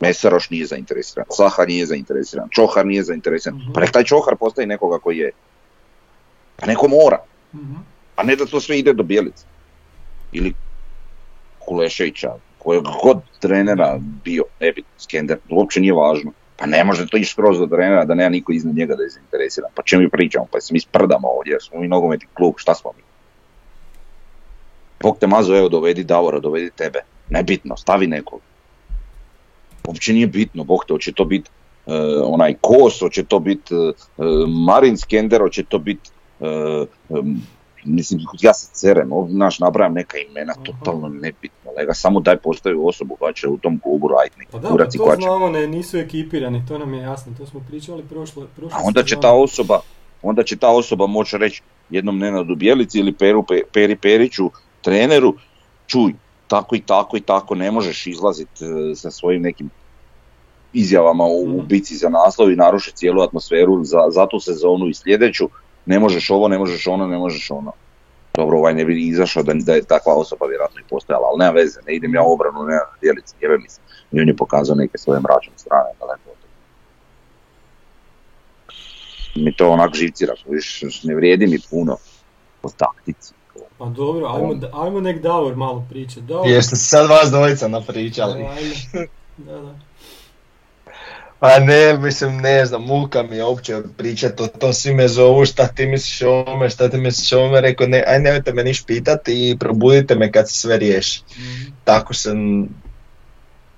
Mesaroš nije zainteresiran, Sahar nije zainteresiran, Čohar nije zainteresiran. Mhm. Pa nek taj Čohar postavi nekoga koji je. Pa neko mora, Mhm. a ne da to sve ide do Bjelice. Ili Kuleševića, kojeg god trenera bio, nebitno, Skender, uopće nije važno. Pa ne može to ići skroz do trenera da nema niko iznad njega da je zainteresiran. Pa čemu mi pričamo, pa se mi sprdamo ovdje, smo mi nogometni klub, šta smo mi? Bog te mazo, evo dovedi Davora, dovedi tebe. Nebitno, stavi nekog. Uopće nije bitno, Bog te, hoće to biti e, onaj Kos, hoće to biti e, Marin Skender, hoće to biti e, mislim, ja se cerem, ovdje, znaš, nabrajam neka imena, Aha. totalno nebitno, lega, samo daj postavi osobu koja će u tom klubu raditi, neki Pa da, pa kurac i to koja će znamo, ne, nisu ekipirani, to nam je jasno, to smo pričali prošle, prošle A onda će ta osoba, onda će ta osoba moći reći jednom Nenadu Bjelici ili Peru Pe- Peri Periću, treneru, čuj, tako i tako i tako, ne možeš izlaziti e, sa svojim nekim izjavama u, u Mhm. bici za naslov i narušiti cijelu atmosferu za, za tu sezonu i sljedeću, ne možeš ovo, ne možeš ono, ne možeš ono. Dobro, ovaj ne bi izašao da, da je takva osoba vjerojatno i postojala, ali nema veze, ne idem ja u obranu, ne Bjelici, jebe mi se. I on je pokazao neke svoje mračne strane, daleko od toga. Mi to onak živcira, viš, ne vrijedi mi puno o taktici. Pa dobro, ajmo, ajmo nek Davor malo priča. Davor, Jeste sad vas dvojica napričali. Da, da. Pa ne, mislim, ne znam, muka mi je uopće pričati o tom, svi me zovu šta ti misliš o ovome, šta ti misliš o ovome, rekao ne, aj nemojte me niš pitati i probudite me kad se sve riješi. Mhm. Tako se,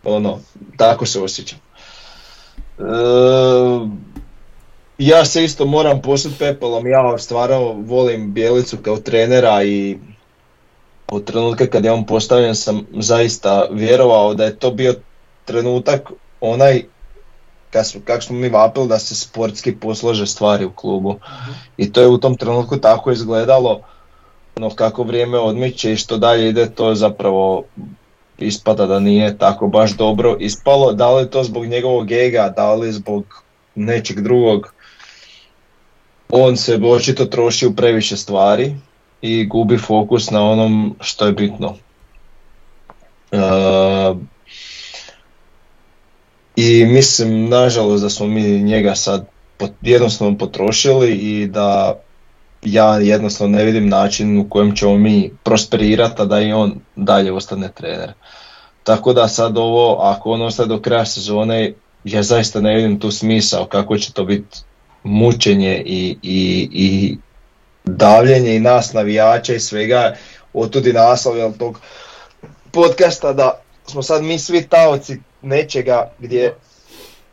ono, tako se osjećam. E, ja se isto moram posut pepelom, ja stvarno volim Bijelicu kao trenera i od trenutka kad je on postavljen sam zaista vjerovao da je to bio trenutak onaj kad smo, kako smo mi vapili da se sportski poslože stvari u klubu. I to je u tom trenutku tako izgledalo, no kako vrijeme odmiče i što dalje ide to zapravo ispada da nije tako baš dobro ispalo. Da li to zbog njegovog ega, da li zbog nečeg drugog. On se očito troši u previše stvari i gubi fokus na onom što je bitno. E, I mislim, nažalost, da smo mi njega sad jednostavno potrošili i da ja jednostavno ne vidim način u kojem ćemo mi prosperirati, a da i on dalje ostane trener. Tako da sad ovo, ako on ostaje do kraja sezone, ja zaista ne vidim tu smisao kako će to biti mučenje i, i, i davljenje i nas navijača i svega, otud i naslov jel, tog podcasta da smo sad mi svi taoci nečega gdje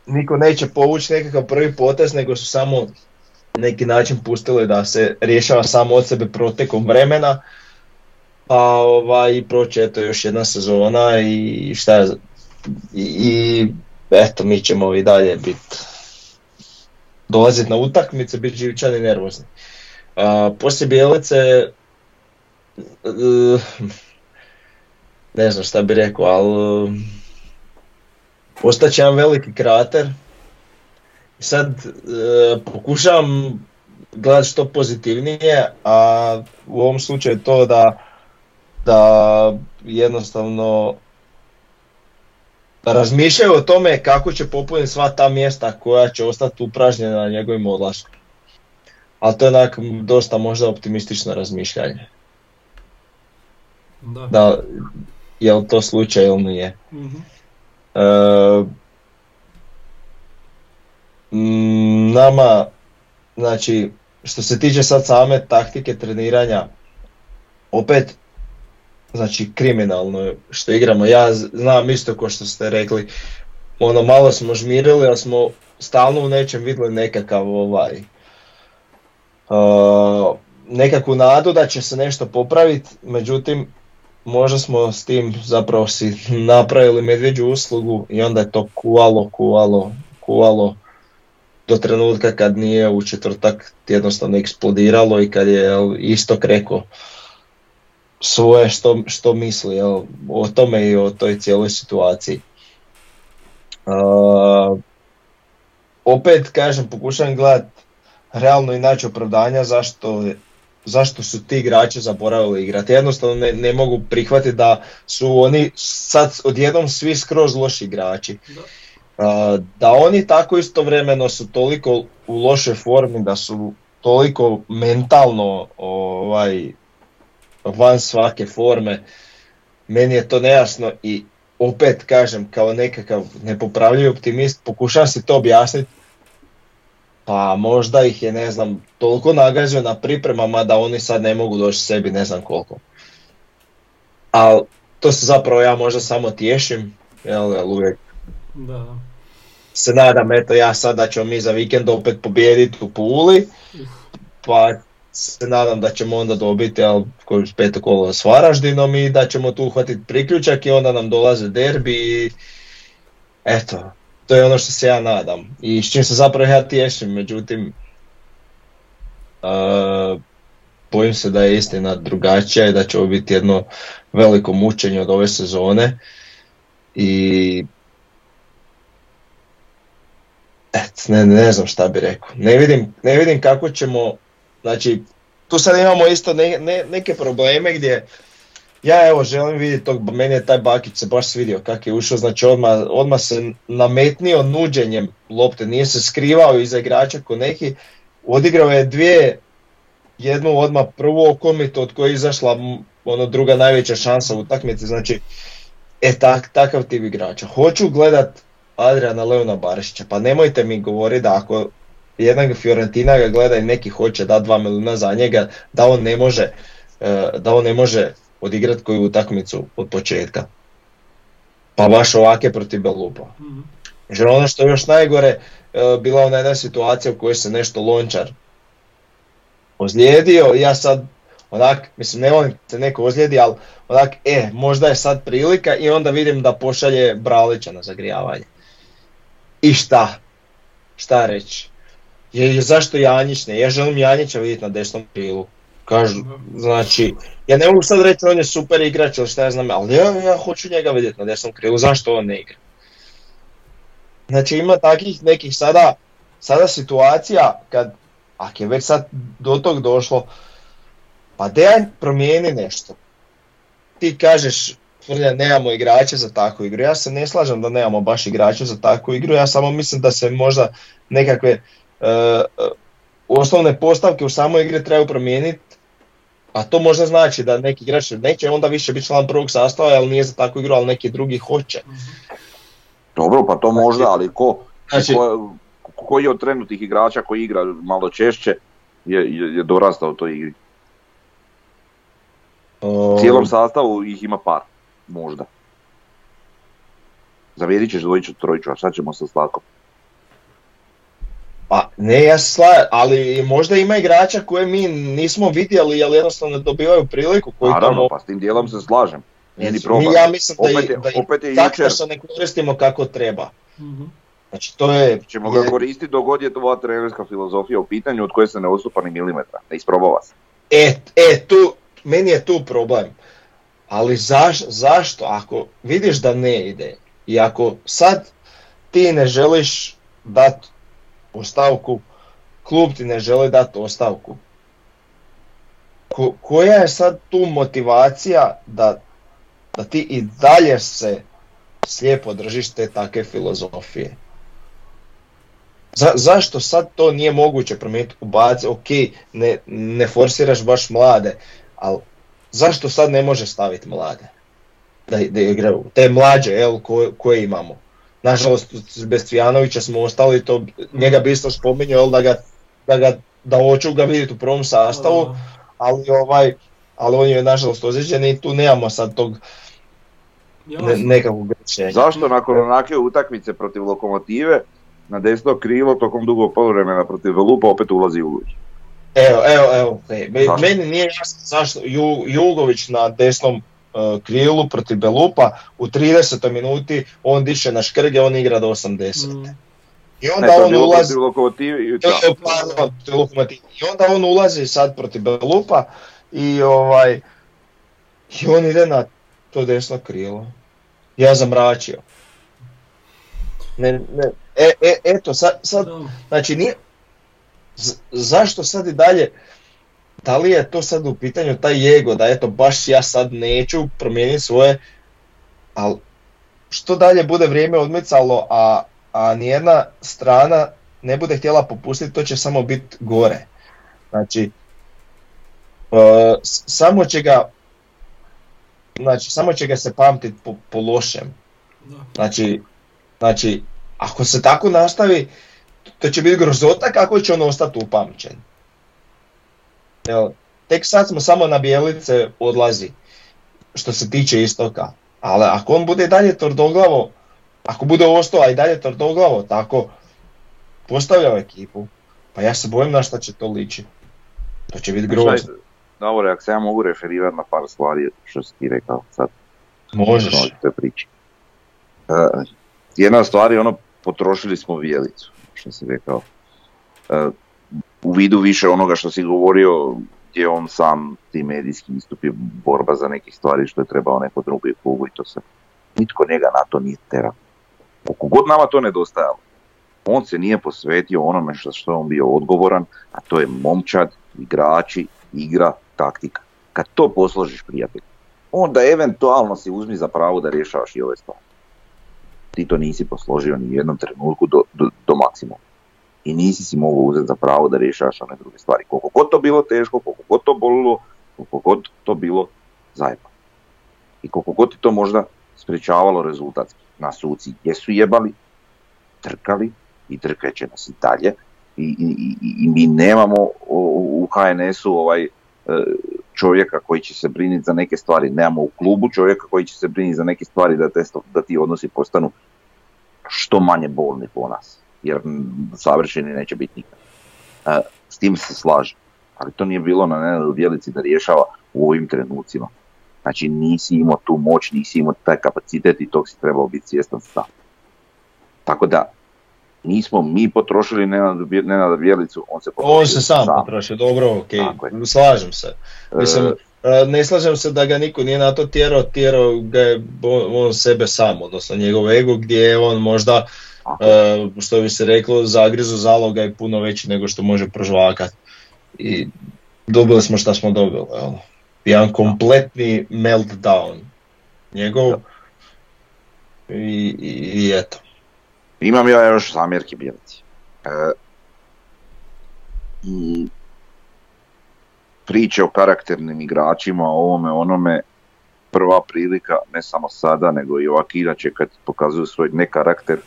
niko neće povući nekakav prvi potez nego su samo neki način pustili da se rješava samo od sebe protekom vremena pa ovaj, i proći eto još jedna sezona i šta je, i, i eto mi ćemo i dalje biti dolaziti na utakmice, biti živčani nervozni. A, poslije Bijelice, eh, ne znam šta bi rekao, ali ostaće jedan veliki krater. I sad eh, pokušavam gledati što pozitivnije, a u ovom slučaju to da, da jednostavno razmišljaju o tome kako će popuniti sva ta mjesta koja će ostati upražnjena njegovim odlaskom. Ali to je onak dosta možda optimistično razmišljanje. Da. Da, je li to slučaj ili nije. Mhm. E, mm, nama, znači, što se tiče sad same taktike treniranja, opet, znači kriminalno što igramo. Ja znam isto ko što ste rekli, ono malo smo žmirili, ali smo stalno u nečem vidjeli nekakav ovaj, uh, nekakvu nadu da će se nešto popraviti, međutim možda smo s tim zapravo si napravili medvjeđu uslugu i onda je to kuvalo, kuvalo, kuvalo do trenutka kad nije u četvrtak jednostavno eksplodiralo i kad je istok rekao svoje što, što misli jel, o tome i o toj cijeloj situaciji. Uh, opet kažem, pokušavam gledat realno i naći opravdanja zašto, zašto su ti igrači zaboravili igrati. Jednostavno ne, ne mogu prihvatiti da su oni sad odjednom svi skroz loši igrači. Uh, da oni tako istovremeno su toliko u lošoj formi, da su toliko mentalno ovaj, van svake forme, meni je to nejasno i opet kažem kao nekakav nepopravljivi optimist pokušavam si to objasniti pa možda ih je ne znam toliko nagazio na pripremama da oni sad ne mogu doći sebi ne znam koliko. Ali to se zapravo ja možda samo tješim, jel, jel uvijek Da, se nadam eto ja sad da ćemo mi za vikend opet pobijediti u Puli, pa se nadam da ćemo onda dobiti jel, peto kolo s Varaždinom i da ćemo tu uhvatiti priključak i onda nam dolaze derbi i eto, to je ono što se ja nadam i s čim se zapravo ja tješim, međutim uh, bojim se da je istina drugačija i da će ovo biti jedno veliko mučenje od ove sezone i et, ne, ne znam šta bi rekao. Ne vidim, ne vidim kako ćemo, znači tu sad imamo isto ne, ne- neke probleme gdje ja evo želim vidjeti tog, meni je taj Bakić se baš svidio kako je ušao, znači odmah, odmah se nametnio nuđenjem lopte, nije se skrivao iza igrača ko neki, odigrao je dvije, jednu odmah prvu okomitu od koje je izašla ono druga najveća šansa u utakmici, znači e tak, takav tip igrača. Hoću gledat Adriana Leona Barišića. Pa nemojte mi govoriti da ako jedna Fiorentina ga gleda i neki hoće da dva milijuna za njega, da on ne može, e, da on ne može odigrati koju utakmicu od početka. Pa baš ovake protiv Belupa. mm ono što je još najgore, e, bila ona jedna situacija u kojoj se nešto lončar ozlijedio ja sad onak, mislim ne volim se neko ozlijedi, ali onak, e, možda je sad prilika i onda vidim da pošalje Bralića na zagrijavanje. I šta? Šta reći? Je, zašto Janjić ne? Ja želim Janjića vidjeti na desnom krilu. Kažu, znači, ja ne mogu sad reći on je super igrač ili šta ja znam, ali ja, ja hoću njega vidjeti na desnom krilu, zašto on ne igra? Znači ima takvih nekih sada, sada situacija kad, ako je već sad do tog došlo, pa dej promijeni nešto. Ti kažeš, Frlja, nemamo igrače za takvu igru. Ja se ne slažem da nemamo baš igrače za takvu igru, ja samo mislim da se možda nekakve uh, osnovne postavke u samoj igri trebaju promijeniti, a to možda znači da neki igrač neće onda više biti član prvog sastava, ali nije za takvu igru, ali neki drugi hoće. Dobro, pa to znači, možda, ali ko, znači, ko, koji od trenutnih igrača koji igra malo češće je, je, je dorastao u toj igri? U cijelom sastavu ih ima par, možda. Zavjedit ćeš dvojiću, trojiću, a sad ćemo sa Slakom. Pa ne, ja se ali možda ima igrača koje mi nismo vidjeli, ali jednostavno ne dobivaju priliku. Koji Naravno, pa s tim dijelom se slažem. Nije problem. Ja mislim da, opet je, da opet je jučer... se ne koristimo kako treba. mm Znači to je... Ćemo ga koristiti dok god je ova trenerska filozofija u pitanju od koje se ne ostupa ni milimetra, ne isprobava se. E, e tu, meni je tu problem. Ali zaš, zašto? Ako vidiš da ne ide i ako sad ti ne želiš dati ostavku, klub ti ne želi dati ostavku. Ko, koja je sad tu motivacija da, da ti i dalje se slijepo držiš te takve filozofije? Za, zašto sad to nije moguće promijeniti u baci, ok, ne, ne forsiraš baš mlade, ali zašto sad ne može staviti mlade? Da, da igraju, te mlađe jel, koje imamo. Nažalost, bez Cvijanovića smo ostali, to njega bi isto spominjao, da ga, da ga, da hoću ga vidjeti u prvom sastavu, ali ovaj, ali on je nažalost ozlijeđen i tu nemamo sad tog ne, nekakvog rješenja. Zašto nakon onake utakmice protiv lokomotive na desno krivo tokom dugog poluvremena protiv Lupa opet ulazi Ugović? Evo, evo, evo, meni nije jasno zašto Jugović na desnom krilu protiv Belupa, u 30. minuti on diše na škrge, on igra do 80. Mm. I onda ne, on ulazi... Lokomotivi, I onda on ulazi sad protiv Belupa i ovaj... I on ide na to desno krilo. Ja zamračio. Ne, ne, e, e, eto, sad, sad znači nije, z, zašto sad i dalje, da li je to sad u pitanju taj ego, da eto baš ja sad neću promijeniti svoje, ali što dalje bude vrijeme odmicalo, a, a nijedna strana ne bude htjela popustiti, to će samo biti gore. Znači, uh, samo će ga znači, samo će ga se pamtiti po, po lošem. Znači, znači, ako se tako nastavi, to će biti grozota kako će on ostati upamćen. Evo, tek sad smo samo na bijelice odlazi što se tiče istoka. Ali ako on bude dalje tordoglavo, ako bude ostao, a i dalje tordoglavo, tako postavljao ekipu, pa ja se bojim na šta će to liči. To će biti grozno. Dobro, ako se ja mogu referirati na par stvari što si ti rekao sad. Možeš. Te priči. Uh, jedna stvar je ono, potrošili smo vijelicu, što si rekao. Uh, u vidu više onoga što si govorio gdje on sam ti medijski istupi borba za neke stvari što je trebao neko drugi klubu i to se nitko njega na to nije terao. Koliko god nama to nedostajalo, on se nije posvetio onome što, što je on bio odgovoran, a to je momčad, igrači, igra, taktika. Kad to posložiš prijatelj, onda eventualno si uzmi za pravo da rješavaš i ove stvari. Ti to nisi posložio ni u jednom trenutku do, do, do maksimuma i nisi si mogao uzeti za pravo da rješavaš one druge stvari. Koliko god to bilo teško, koliko god to bolilo, koliko god to bilo zajedno. I koliko god ti to možda sprečavalo rezultatski. Na suci jesu jebali, trkali i trkat će nas i dalje i, i, i mi nemamo u HNS-u ovaj e, čovjeka koji će se brinuti za neke stvari, nemamo u klubu čovjeka koji će se brinuti za neke stvari da, te, da ti odnosi postanu što manje bolni po nas, jer savršeni neće biti nikad. E, s tim se slažem, ali to nije bilo na Nenadu Bjelici da rješava u ovim trenucima. Znači nisi imao tu moć, nisi imao taj kapacitet i tog si trebao biti svjestan sam. Tako da, nismo mi potrošili Nenada Bjelicu, on se potrošio On se sam, potrošio, dobro, ok, slažem se. Mislim, e, ne slažem se da ga niko nije na to tjerao, tjerao ga je on sebe sam, odnosno njegov ego gdje je on možda, uh, što bi se reklo, zagrizu zaloga je puno veći nego što može prožvakati. I dobili smo šta smo dobili. Jel? Jedan kompletni meltdown njegov i, i, i eto. Imam ja još zamjerki Bjelici. E, priče o karakternim igračima, o ovome, onome, prva prilika, ne samo sada, nego i ovak inače kad pokazuju svoj ne karakter,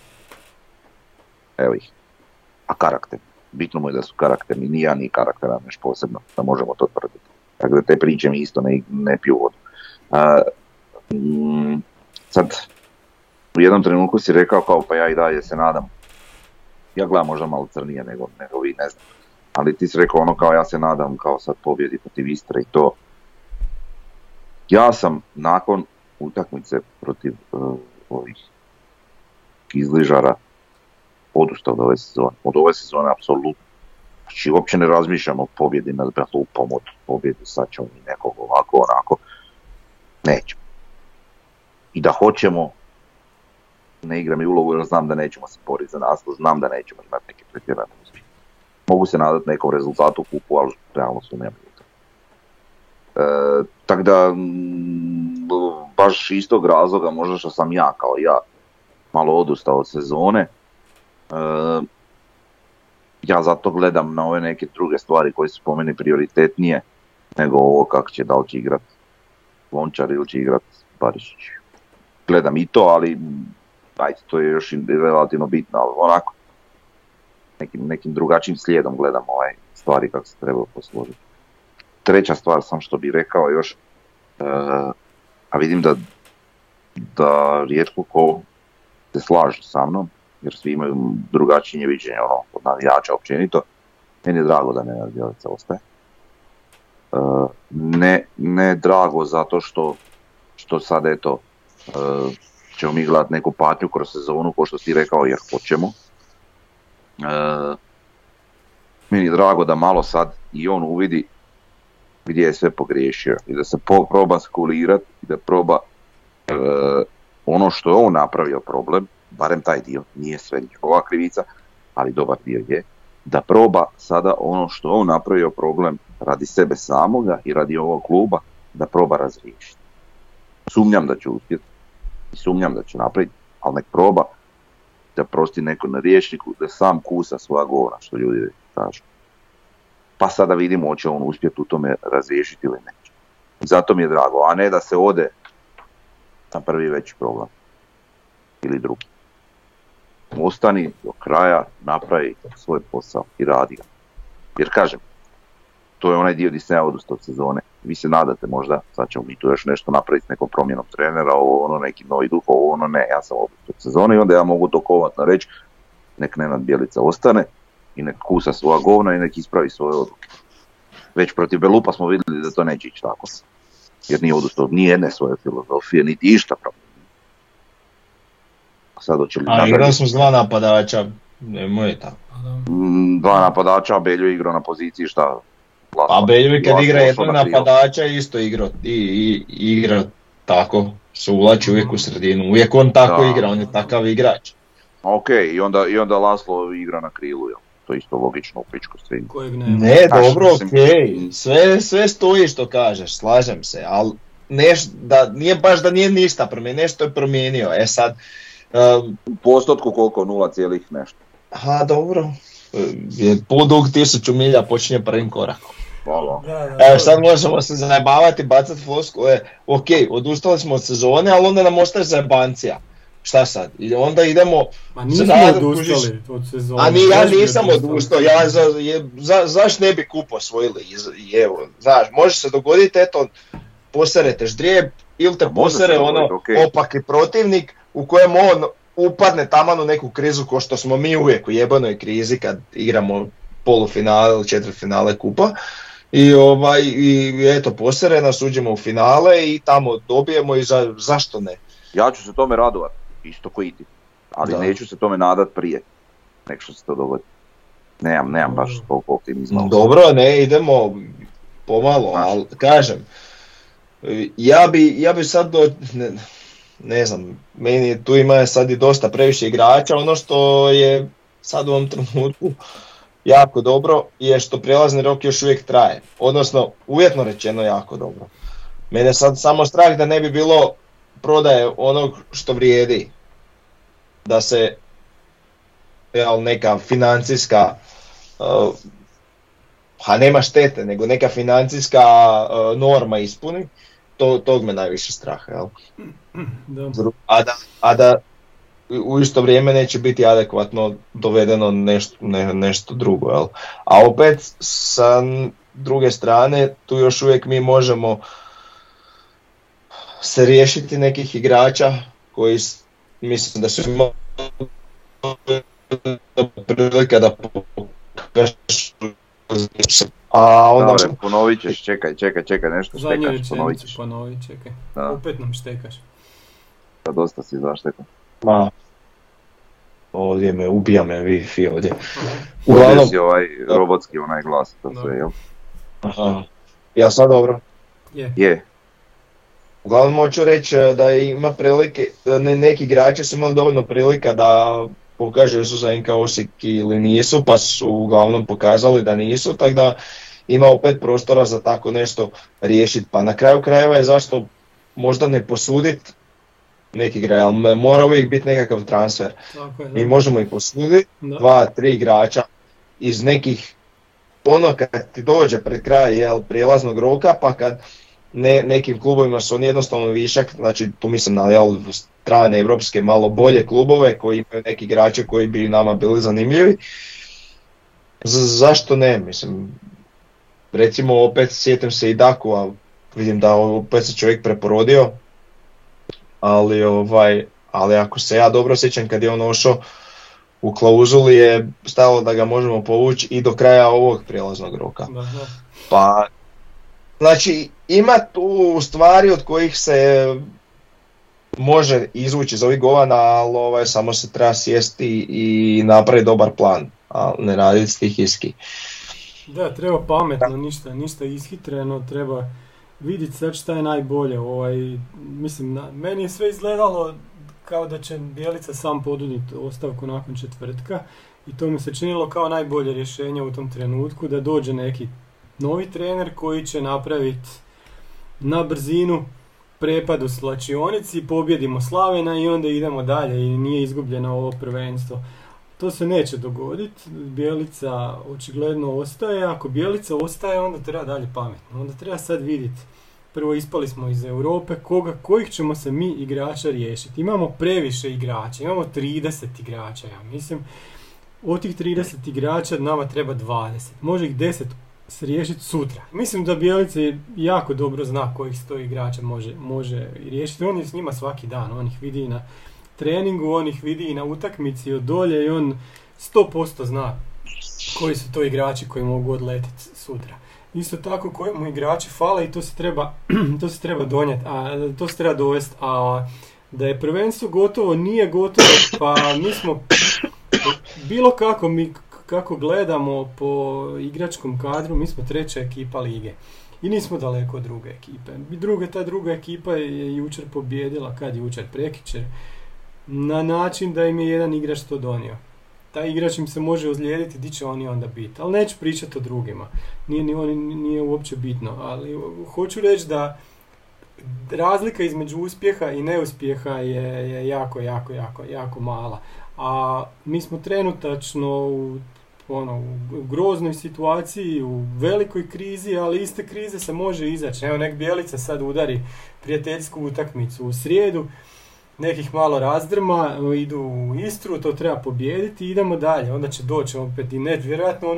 evo ih, a karakter. Bitno mu je da su karakterni, ni ja ni karaktera nešto posebno, da možemo to tvrditi. Tako da te priče mi isto ne, ne piju vodu. Mm, sad, u jednom trenutku si rekao kao pa ja i dalje se nadam. Ja gledam možda malo crnije nego, nego vi, ne znam. Ali ti si rekao ono kao ja se nadam kao sad pobjedi protiv Istre i to. Ja sam nakon utakmice protiv uh, ovih izližara odustao od ove sezone. Od ove sezone apsolutno. Znači uopće ne razmišljam o pobjedi nad Behlupom, od pobjedi sad ćemo mi nekog ovako, onako. Nećemo. I da hoćemo, ne igram i ulogu jer znam da nećemo se boriti za naslov, znam da nećemo imati neke pretjerane uspjehe. Mogu se nadati nekom rezultatu u kupu, ali realno su nema e, tako da, baš istog razloga, možda što sam ja kao ja malo odustao od sezone, ja zato gledam na ove neke druge stvari koje su po meni prioritetnije nego ovo kako će, da li će igrat Lončar ili će igrat Barišić. Gledam i to, ali ajde, to je još relativno bitno, ali onako nekim, nekim drugačijim slijedom gledam ovaj stvari kako se treba posložiti. Treća stvar sam što bi rekao još, uh, a vidim da, da rijetko ko se slaže sa mnom, jer svi imaju drugačije viđenje ono, od navijača općenito. Meni je drago da ne Bjelica ostaje. Uh, ne, ne drago zato što, što sad eto uh, ćemo mi gledati neku patnju kroz sezonu, ko što ti rekao, jer hoćemo. Uh, meni je drago da malo sad i on uvidi gdje je sve pogriješio i da se po, proba skulirati i da proba ono što je on napravio problem, barem taj dio, nije sve njegova krivica, ali dobar dio je, da proba sada ono što on napravio problem radi sebe samoga i radi ovog kluba, da proba razriješiti. Sumnjam da će uspjeti i sumnjam da će napraviti, ali nek proba da prosti neko na riječniku, da sam kusa svoja govora, što ljudi kažu. Pa sada vidimo hoće on uspjeti u tome razriješiti ili neće. Zato mi je drago, a ne da se ode na prvi veći problem ili drugi ostani do kraja, napravi svoj posao i radi ga. Jer kažem, to je onaj dio gdje sam ja odustao od sezone. Vi se nadate možda, sad ćemo mi tu još nešto napraviti s nekom promjenom trenera, ovo ono neki novi duh, ovo ono ne, ja sam odustao od sezone i onda ja mogu to kovatno reći, nek Nenad Bjelica ostane i nek kusa svoja govna i nek ispravi svoje odluke. Već protiv Belupa smo vidjeli da to neće ići tako. Jer nije odustao ni jedne svoje filozofije, niti išta sad hoće li A igrali smo s dva napadača, nemoj tako. Dva napadača, Beljo igrao na poziciji šta? A Beljo kad igra jednog napadača isto igra, i, i, igra tako, se uvlači uvijek u sredinu, uvijek on tako igra, on je takav igrač. Ok, i onda, i onda Laslo igra na krilu, jel? To je isto logično u pičku Ne, ne dobro, ok, sve, sve stoji što kažeš, slažem se, ali neš, da, nije baš da nije ništa promijenio, nešto je promijenio. E sad, u postotku koliko? Nula cijelih nešto. Ha, dobro. Je put dug tisuću milja počinje prvim korakom. Hvala. Evo sad možemo se zajebavati, bacati floskule. Ok, odustali smo od sezone, ali onda nam ostaje zajebancija. Šta sad? I onda idemo... Ma nismo Sad, odustali od sezone. A ni ja nisam odustao, ja za, je, za, zaš ne bi kupo svojili, i evo, znaš, može se dogoditi, eto, poserete ždrijeb, ili te posere ono okej. opaki protivnik u kojem on upadne taman u neku krizu ko što smo mi uvijek u jebanoj krizi kad igramo polufinale ili četvrtfinale kupa. I, ovaj, i eto, posere nas, uđemo u finale i tamo dobijemo i za, zašto ne? Ja ću se tome radovat, isto ko i ti. Ali Da. neću se tome nadat prije, nek što se to dogodi. Nemam, nemam baš Dobro. toliko optimizma. Dobro, ne, idemo pomalo, ali kažem, ja bi, ja bi sad do, ne, ne znam, meni tu ima sad i dosta previše igrača, ono što je sad u ovom trenutku jako dobro je što prijelazni rok još uvijek traje, odnosno uvjetno rečeno jako dobro. Mene sad samo strah da ne bi bilo prodaje onog što vrijedi, da se jel, neka financijska uh, a nema štete, nego neka financijska uh, norma ispuni, to, tog me najviše straha, jel? Da. A da, a da u isto vrijeme neće biti adekvatno dovedeno nešto, ne, nešto drugo, jel? A opet sa druge strane, tu još uvijek mi možemo se riješiti nekih igrača koji mislim da su prilika da pokažu a onda Dobre, ponovit ćeš, čekaj, čekaj, čekaj, nešto Zadnju štekaš, ponovit rečenicu ćeš. ponovi, čekaj. Da, Opet nam štekaš. da dosta si zaštekao. Ma, ovdje me, ubija me Wi-Fi ovdje. Ovdje Uglavnom, si ovaj robotski onaj glas, to sve, jel? aha, ja sad dobro. Je. Je, Uglavnom hoću reći e, da ima prilike, ne, neki igrači su imali dovoljno prilika da pokažu jesu za NK Osijek ili nisu, pa su uglavnom pokazali da nisu, tako da ima opet prostora za tako nešto riješiti. Pa na kraju krajeva je zašto možda ne posuditi neki igrač, ali mora uvijek biti nekakav transfer. Tako je. Mi možemo ih posuditi, dva, tri igrača iz nekih, ono kad ti dođe pred kraj jel, prijelaznog roka, pa kad ne, nekim klubovima su oni jednostavno višak, znači tu mislim na jel, strane evropske malo bolje klubove koji imaju neki igrače koji bi nama bili zanimljivi. Z- zašto ne, mislim, recimo opet sjetim se i Daku, a vidim da opet se čovjek preporodio, ali ovaj, ali ako se ja dobro sjećam kad je on ošao u klauzuli je stajalo da ga možemo povući i do kraja ovog prijelaznog roka. Pa, znači ima tu stvari od kojih se može izvući iz ovih govana, ali ovaj, samo se treba sjesti i napraviti dobar plan, a ne raditi stihijski. Da, treba pametno, ništa, ništa ishitreno, treba vidjeti sad šta je najbolje. Ovaj, mislim, na, meni je sve izgledalo kao da će Bjelica sam poduniti ostavku nakon četvrtka i to mi se činilo kao najbolje rješenje u tom trenutku da dođe neki novi trener koji će napraviti na brzinu prepad u slačionici, pobjedimo Slavena i onda idemo dalje i nije izgubljeno ovo prvenstvo. To se neće dogoditi, Bjelica očigledno ostaje, ako Bjelica ostaje onda treba dalje pametno, onda treba sad vidjeti. Prvo ispali smo iz Europe, koga, kojih ćemo se mi igrača riješiti. Imamo previše igrača, imamo 30 igrača, ja mislim. Od tih 30 igrača nama treba 20, može ih 10 se riješiti sutra. Mislim da Bjelica jako dobro zna kojih sto igrača može, može riješiti. On je s njima svaki dan, on ih vidi na treningu, on ih vidi i na utakmici od dolje i on 100% zna koji su to igrači koji mogu odletiti sutra. Isto tako koji mu igrači fale i to se treba, [clears throat] to se treba donijeti, a to se treba dovesti, a da je prvenstvo gotovo, nije gotovo, pa mi smo bilo kako mi kako gledamo po igračkom kadru, mi smo treća ekipa lige. I nismo daleko od druge ekipe. Druga, ta druga ekipa je jučer pobjedila, kad jučer, prekičer, na način da im je jedan igrač to donio. Taj igrač im se može ozlijediti, di će oni onda biti. Ali neću pričati o drugima. Nije, ni oni, nije uopće bitno. Ali hoću reći da razlika između uspjeha i neuspjeha je, je jako, jako, jako, jako mala. A mi smo trenutačno u ono, u groznoj situaciji, u velikoj krizi, ali iste krize se može izaći. Evo nek Bjelica sad udari prijateljsku utakmicu u srijedu nekih malo razdrma, idu u Istru, to treba pobijediti i idemo dalje. Onda će doći opet i net, vjerojatno on,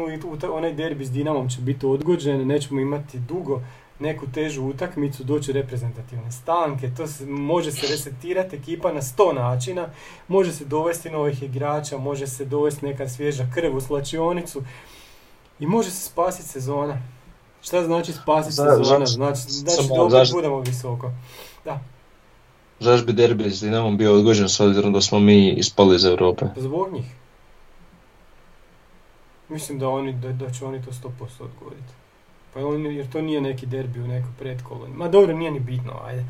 onaj derbi s Dinamom će biti odgođen, nećemo imati dugo neku težu utakmicu, doći reprezentativne stanke, to se, može se resetirati ekipa na sto načina, može se dovesti novih igrača, može se dovesti neka svježa krv u slačionicu i može se spasiti sezona. Šta znači spasiti sezona? Znači, znači da opet budemo visoko. Da. Zašto bi derbi s Dinamom bio odgođen s obzirom da smo mi ispali iz Europe? Zbog njih. Mislim da, oni, da, da će oni to 100% odgoditi. Pa on, jer to nije neki derbi u neko pretkolo. Ma dobro, nije ni bitno, ajde.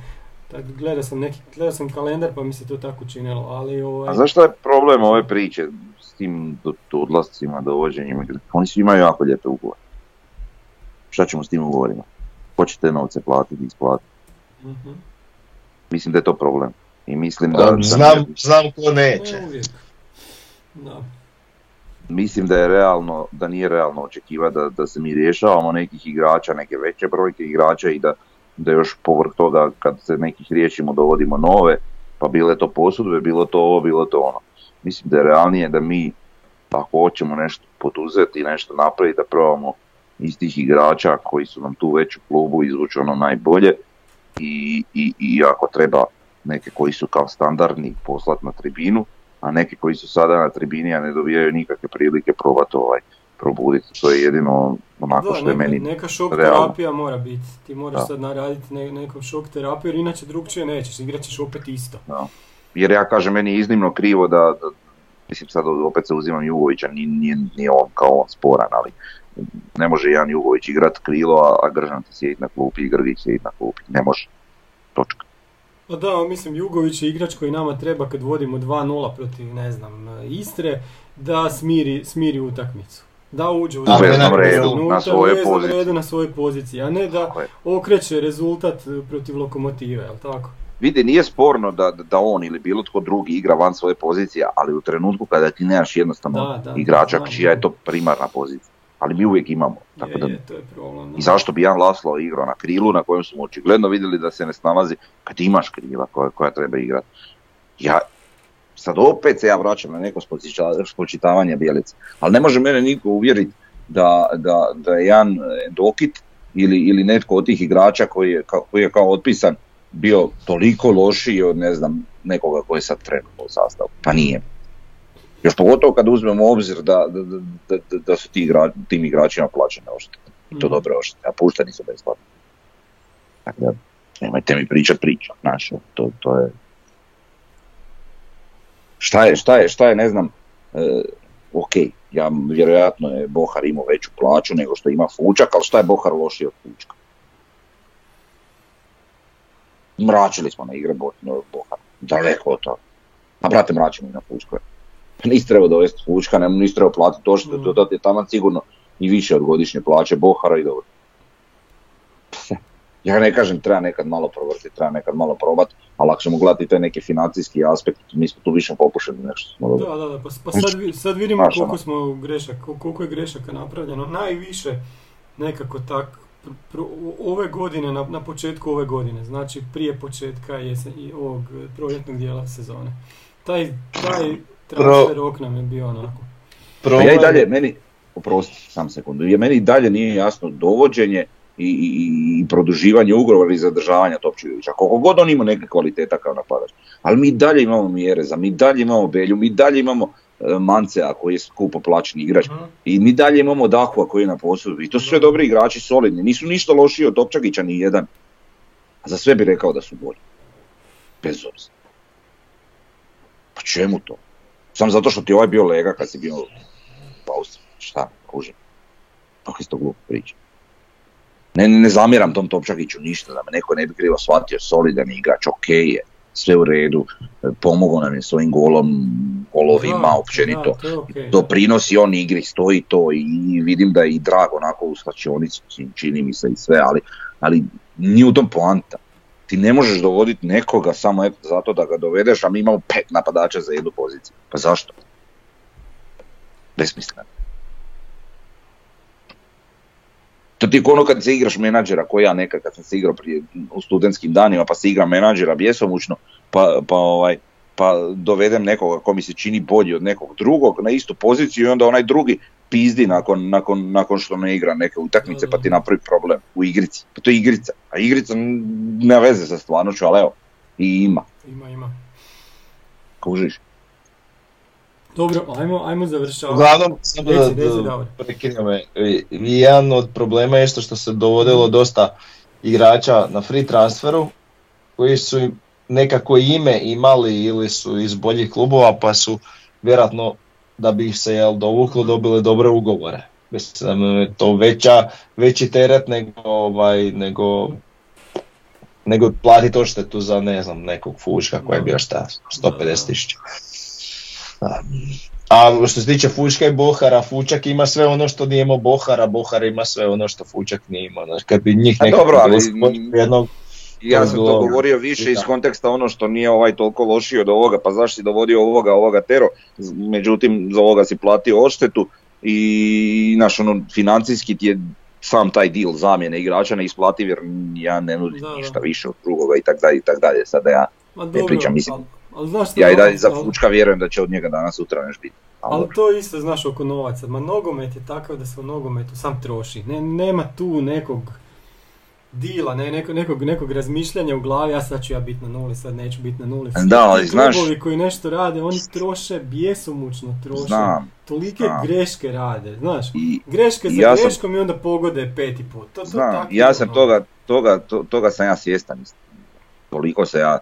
Tak, gledao sam neki, gledao sam kalendar pa mi se to tako činilo, ali ovaj... A zašto je problem ove priče s tim odlascima, dovođenjima? Oni svi imaju jako lijepe ugovore. Šta ćemo s tim ugovorima? Ko će te novce platiti, isplatiti? uh Mislim da je to problem. I mislim da... Znam, znam ko neće. Da mislim da je realno, da nije realno očekivati da, da se mi rješavamo nekih igrača, neke veće brojke igrača i da, da još povrh toga kad se nekih riješimo dovodimo nove, pa bile to posudbe, bilo to ovo, bilo to ono. Mislim da je realnije da mi ako hoćemo nešto poduzeti, nešto napraviti, da probamo iz tih igrača koji su nam tu već u klubu izvući ono najbolje i, i, i ako treba neke koji su kao standardni poslati na tribinu, a neki koji su sada na tribini, a ne dobijaju nikakve prilike probati ovaj, probuditi. To je jedino onako što je meni Neka šok terapija mora biti. Ti moraš sad naraditi ne, nekom šok terapiju, jer inače drugčije nećeš, igrat ćeš opet isto. Da. Jer ja kažem, meni je iznimno krivo da, da mislim sad opet se uzimam Jugovića, nije, nije, nije on kao on sporan, ali ne može Jan Jugović igrat krilo, a, a Gržan ti na klupi i Grgić sjediti na klupi. Ne može. Točka. Pa da, mislim, Jugović je igrač koji nama treba kad vodimo 2-0 protiv, ne znam, Istre, da smiri, smiri utakmicu. Da uđe u na redu, na svoje pozicije. redu na svojoj poziciji, a ne da okreće rezultat protiv lokomotive, jel tako? Vidi, nije sporno da, da on ili bilo tko drugi igra van svoje pozicije, ali u trenutku kada ti nemaš jednostavno da, igrača čija je to primarna pozicija ali mi uvijek imamo. Tako da, je, to je problem. I zašto bi Jan Laslo igrao na krilu na kojem smo očigledno vidjeli da se ne snalazi kad imaš krila koja, koja treba igrati. Ja, sad opet se ja vraćam na neko spočitavanje Bjelice, ali ne može mene niko uvjeriti da, da, da je Jan Dokit ili, ili netko od tih igrača koji je, koji je kao otpisan bio toliko lošiji od ne znam nekoga koji je sad trenutno u sastavu. Pa nije. Još pogotovo kad uzmemo u obzir da, da, da, da su ti igra, tim igračima plaćene oštete. I to mm. dobro oštete, a pušteni su besplatno. Tako da, nemojte mi pričat priča, znaš, to, to je... Šta je, šta je, šta je, ne znam, e, ok, ja vjerojatno je Bohar imao veću plaću nego što ima Fučak, ali šta je Bohar lošiji od Fučka? Mračili smo na igre Bohar, daleko od toga. A brate, mračimo i na Fučka nisi trebao dovesti Fučka, ne, nisi trebao platiti to što mm. to je tamo sigurno i više od godišnje plaće Bohara i dobro. Ja ne kažem treba nekad malo provrti, treba nekad malo probati, ali ako ćemo gledati taj neki financijski aspekt, mi smo tu više popušili nešto. Smo da, da, da, pa, pa sad, sad vidimo koliko ono. smo grešaka, koliko je grešaka napravljeno. Najviše nekako tak, ove godine, na, na početku ove godine, znači prije početka jesen, i ovog proljetnog dijela sezone. Taj, taj transfer rok nam je bio onako. Problem... Ja i dalje, meni, oprosti sam sekundu, je meni i dalje nije jasno dovođenje i, i, i produživanje ugovora i zadržavanja Topčevića. Koliko god on ima neke kvaliteta kao napadač. Ali mi dalje imamo Mjereza, mi dalje imamo Belju, mi dalje imamo e, Mancea koji je skupo plaćeni igrač. I mi dalje imamo Dahua koji je na poslu. I to su sve dobri igrači, solidni. Nisu ništa lošiji od Topčagića ni jedan. A za sve bi rekao da su bolji. Bez obzira. Pa čemu to? Samo zato što ti ovaj bio lega kad si bio u Austriji. Šta, kužim. Kako isto glupo priča. Ne, ne, ne zamjeram tom Topčagiću ništa, da me neko ne bi krivo shvatio, solidan igrač, ok je, sve u redu, pomogao nam je svojim golom, golovima, općenito, okay, doprinosi on igri, stoji to i vidim da je i drag onako u slačionici, čini mi se i sve, ali, ali nije u tom poanta ti ne možeš dovoditi nekoga samo eto zato da ga dovedeš, a mi imamo pet napadača za jednu poziciju. Pa zašto? Besmisleno. To ti je ono kad se igraš menadžera, koji ja nekad kad sam se igrao prije, u studentskim danima, pa se igra menadžera bjesomučno, pa, pa, ovaj, pa dovedem nekoga ko mi se čini bolji od nekog drugog na istu poziciju i onda onaj drugi pizdi nakon, nakon, nakon što ne igra neke utakmice pa ti napravi problem u igrici. Pa to je igrica, a igrica nema veze sa stvarnoću, ali evo, i ima. Ima, ima. Kužiš? Dobro, ajmo, ajmo završavati. Uglavnom, samo da, da me, jedan od problema je što se dovodilo dosta igrača na free transferu koji su nekako ime imali ili su iz boljih klubova pa su vjerojatno da bi ih se jel, dovuklo dobili dobre ugovore. Mislim, to veća, veći teret nego, ovaj, nego, nego platiti odštetu za ne znam nekog fuška koji je bio šta, 150 tisuća. A što se tiče Fučka i Bohara, Fučak ima sve ono što nije imao Bohara, Bohar ima sve ono što Fučak nije imao. Znači, kad bi njih nekako dobro, ali jednog, ja sam to govorio više iz konteksta ono što nije ovaj toliko lošiji od ovoga, pa zašto si dovodio ovoga, ovoga tero, međutim za ovoga si platio odštetu i naš ono financijski ti je sam taj deal zamjene igrača neisplativ jer ja ne nudim ništa više od drugoga i tako dalje i tako dalje. Sada ja ne pričam, mislim, ali ja i dalje za Fučka vjerujem da će od njega danas sutra nešto biti. Ali to isto znaš oko novaca. Ma nogomet je takav da se u nogometu sam troši. Ne, nema tu nekog dila, ne, neko, nekog, nekog razmišljanja u glavi, ja sad ću ja biti na nuli, sad neću biti na nuli. Da, ali znaš... koji nešto rade, oni troše, bjesomučno troše. Znam, Tolike greške rade, znaš. I, greške za ja greškom i onda pogode peti put. To, to znam, ja sam ono. toga, toga, to, toga sam ja svjestan. Toliko se ja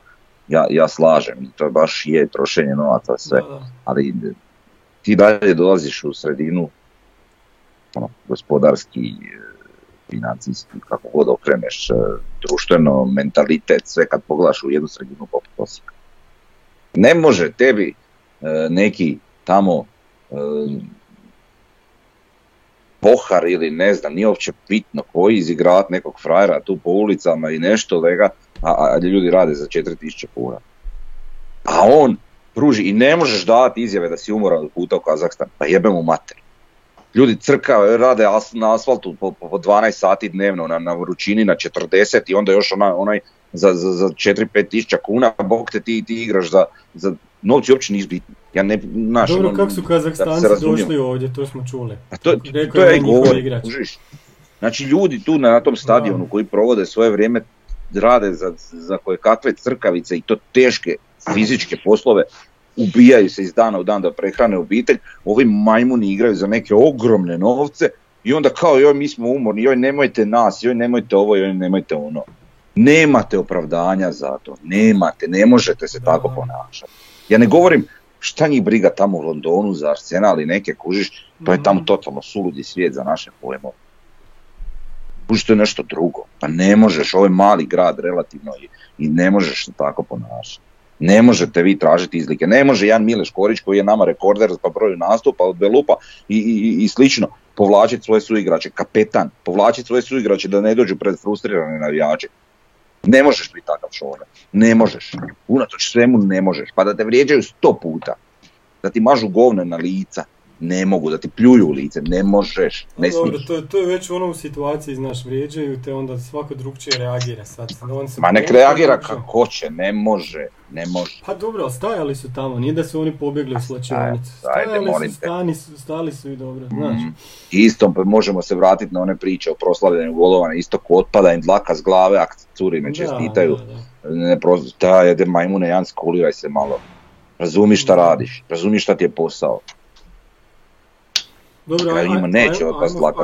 ja, ja slažem, to baš je trošenje novaca sve, ali ti dalje dolaziš u sredinu ono, gospodarski, financijski, kako god okreneš, e, društveno, mentalitet, sve kad pogledaš u jednu sredinu poput Osijeka. Ne može tebi e, neki tamo e, pohar ili ne znam, nije uopće bitno koji izigravati nekog frajera tu po ulicama i nešto lega, a, ljudi rade za 4000 kuna. A on pruži i ne možeš davati izjave da si umoran od puta u Kazahstan, pa jebe mu mater. Ljudi crka, rade na asfaltu po, po 12 sati dnevno, na, na vrućini na 40 i onda još ona, onaj za, za, za 4-5 tisuća kuna, bog te ti, ti igraš za, za novci uopće nisu bitni. Ja ne, naš, Dobro, ono, kako su Kazahstanci došli ovdje, to smo čuli. A to, to je govor, Znači ljudi tu na tom stadionu koji provode svoje vrijeme rade za, za koje kakve crkavice i to teške fizičke poslove, ubijaju se iz dana u dan da prehrane obitelj, ovi majmuni igraju za neke ogromne novce i onda kao joj mi smo umorni, joj nemojte nas, joj nemojte ovo, joj nemojte ono. Nemate opravdanja za to, nemate, ne možete se tako ponašati. Ja ne govorim šta njih briga tamo u Londonu za Arsenal i neke kužiš, to je tamo mhm. totalno suludi svijet za naše pojmove. Kužiš to je nešto drugo, pa ne možeš, ovo je mali grad relativno i, i ne možeš se tako ponašati. Ne možete vi tražiti izlike, ne može Jan Mileš Korić koji je nama rekorder pa broju nastupa od Belupa i, i, i slično povlačiti svoje suigrače, kapetan, povlačiti svoje suigrače da ne dođu pred frustrirane navijače. Ne možeš biti takav čovjek, ne možeš. Unatoč svemu ne možeš. Pa da te vrijeđaju sto puta, da ti mažu govne na lica, ne mogu, da ti pljuju u lice, ne možeš, ne Dobro, to, to je već u situaciji, znaš, vrijeđaju te, onda svako drugčije reagira sad. On se Ma nek reagira kako hoće, ne može, ne može. Pa dobro, ali stajali su tamo, nije da su oni pobjegli u slačionicu. Stajali su, stani su, stali su i dobro, znaš. Mm. Isto možemo se vratiti na one priče o proslavljanju golova, isto ko otpada im dlaka s glave, ak curi ne čestitaju. Da, da, Ne, pro, da, majmune, Jan, skuliraj se malo. Razumi šta radiš, razumi šta ti je posao. Dobro, ajmo, neće otpast lako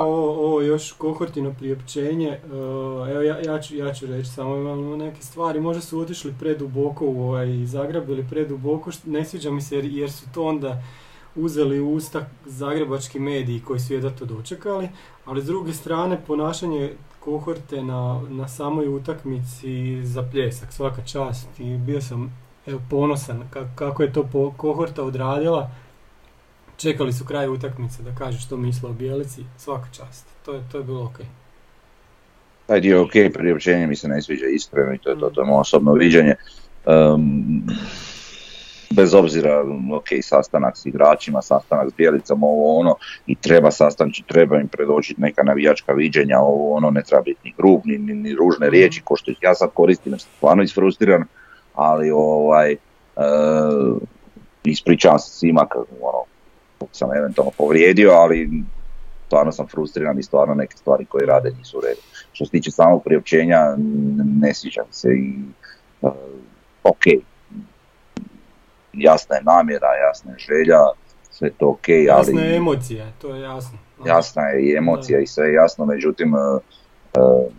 Ovo, ovo još kohortino priopćenje, uh, evo ja, ja, ću, ja ću reći samo imamo neke stvari, možda su otišli preduboko u ovaj Zagreb ili preduboko, ne sviđa mi se jer, jer su to onda uzeli u usta zagrebački mediji koji su jedva to dočekali, ali s druge strane ponašanje kohorte na, na samoj utakmici za pljesak, svaka čast i bio sam evo, ponosan kako je to po, kohorta odradila, čekali su kraj utakmice da kažu što misle o Bijelici, svaka čast. To je, to je bilo ok. Taj dio ok, priopćenje mi se ne sviđa iskreno i to je to, to je moje osobno viđenje. Um, bez obzira, ok, sastanak s igračima, sastanak s Bijelicom, ovo ono, i treba sastanči, treba im predočiti neka navijačka viđenja, ovo ono, ne treba biti ni grub, ni, ni, ružne riječi, ko što ih ja sad koristim, jer sam stvarno isfrustiran, ali ovaj, e, ispričavam se svima ono, sam eventualno povrijedio, ali stvarno sam frustriran i stvarno neke stvari koje rade nisu u redu. Što se tiče samog priopćenja, ne sviđam se i uh, ok, jasna je namjera, jasna je želja, sve to ok, ali... Jasna je emocija, to je jasno. Jasna je i emocija i sve je jasno, međutim uh, uh,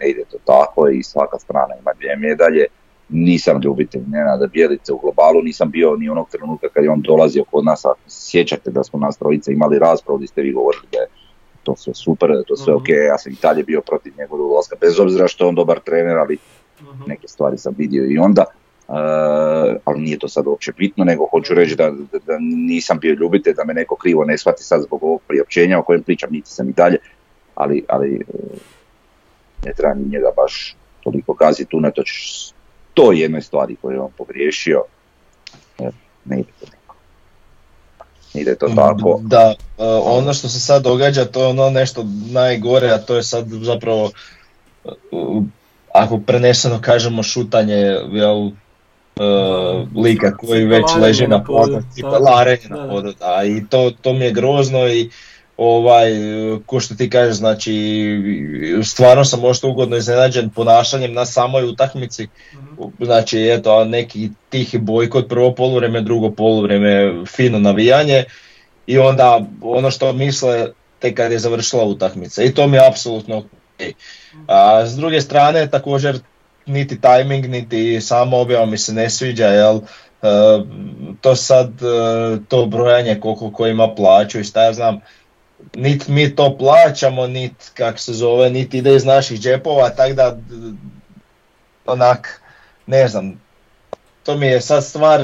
ne ide to tako i svaka strana ima dvije medalje. Nisam ljubitelj Nenada Bjelice u globalu, nisam bio ni onog trenutka kad je on dolazio kod nas, a sjećate da smo nas trojice imali raspravu gdje ste vi govorili da je to sve super, da je to sve Mhm. ok, ja sam i dalje bio protiv njegovog ulaska, bez obzira što je on dobar trener, ali Mhm. neke stvari sam vidio i onda, e, ali nije to sad uopće bitno, nego hoću reći da, da, da nisam bio ljubitelj, da me neko krivo ne shvati sad zbog ovog priopćenja o kojem pričam, niti sam i dalje, ali, ali e, ne treba ni njega baš toliko gaziti unatoč to jednoj stvari koju je on pogriješio, ne ide to tako. Ne ide to tako. Da, e, ono što se sad događa to je ono nešto najgore, a to je sad zapravo, e, ako preneseno kažemo šutanje, jel, e, lika koji već leži na podu, cipelarenje na podu, da, i to, to mi je grozno i ovaj, e, ko što ti kažeš, znači, stvarno sam možda ugodno iznenađen ponašanjem na samoj utakmici, Mhm. znači eto, neki tihi bojkot, prvo poluvreme, drugo poluvreme, fino navijanje i onda ono što misle tek kad je završila utakmica i to mi je apsolutno ok. A s druge strane također niti tajming niti sama objava mi se ne sviđa jel e, to sad e, to brojanje koliko ko ima plaću i šta ja znam nit mi to plaćamo, nit kak se zove, nit ide iz naših džepova, tako da onak, ne znam, to mi je sad stvar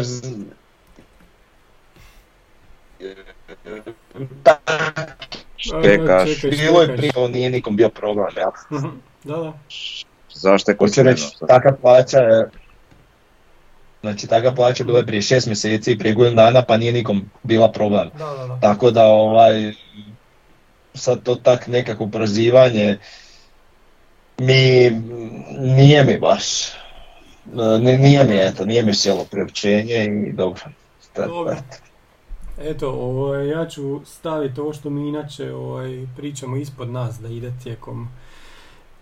Čekaš. Bilo je prije, nije nikom bio problem, ja. Mhm. Da, da. Zašto je Hoću reći, taka plaća je, znači taka plaća bila je prije šest mjeseci, prije godinu dana, pa nije nikom bila problem. Da, da, da. Tako da ovaj sad to tak nekako prozivanje mi nije mi baš nije mi eto, nije mi sjelo priopćenje i dobro. Tad- Dobro. Eto, ovaj, ja ću staviti ovo što mi inače ovaj, pričamo ispod nas da ide tijekom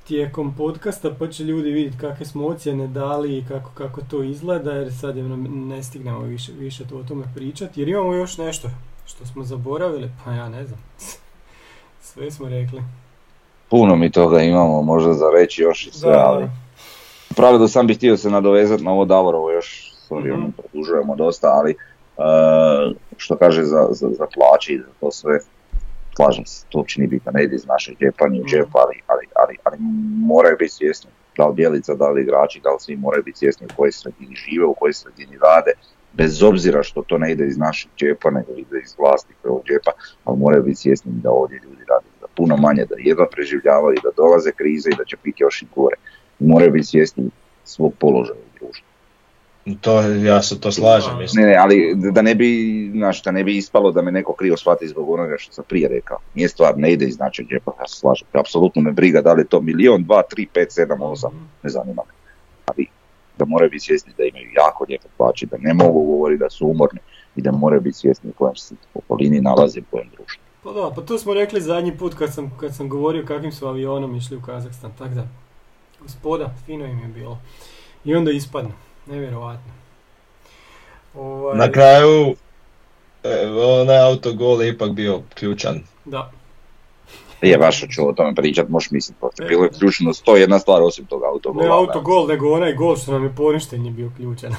tijekom podcasta pa će ljudi vidjeti kakve smo ocjene dali i kako, kako to izgleda jer sad ne stignemo više, više to o tome pričati jer imamo još nešto što smo zaboravili pa ja ne znam sve smo rekli. Puno mi toga imamo možda za reći još i sve, Da, ali u pravilu sam bih htio se nadovezati na ovo Davorovo još, sorry, Mhm. ono, produžujemo dosta, ali e, što kaže za, za, za plaće i za to sve, slažem se, to uopće nije bitno, ne ide iz našeg džepa, ni u džep, ali, ali, ali, ali moraju biti svjesni, da li Bjelica, da li igrači, da li svi moraju biti svjesni u kojoj sredini žive, u kojoj sredini rade, bez obzira što to ne ide iz našeg džepa, nego ide iz vlasnikovog džepa, ali moraju biti svjesni da ovdje ljudi rade za puno manje, da jedva preživljavaju, da dolaze krize i da će biti još i gore. Moraju biti svjesni svog položaja u društvu. To, ja se to slažem, Da. mislim. Ne, ne, ali da ne bi, znaš, da ne bi ispalo da me neko krivo shvati zbog onoga što sam prije rekao. Nije stvar, ne ide iz našeg džepa, ja se slažem. Apsolutno me briga da li je to milion, dva, tri, pet, sedam, osam, ne zanima me. Da moraju biti svjesni da imaju jako lijepe plaće, da ne mogu govoriti da su umorni i da moraju biti svjesni u kojem se okolini nalazi, u kojem društvu. Pa da, pa to smo rekli zadnji put kad sam, kad sam govorio kakvim su avionom išli u Kazahstan, tak da, gospoda, fino im je bilo. I onda ispadne, nevjerovatno. Ovaj, Na kraju, onaj autogol je ipak bio ključan. Da, Je baš ću o tome pričat, možeš misliti, pa bilo je ključno sto jedna stvar osim toga autogola. ne autogol, nego onaj gol što nam je poništen je bio ključan.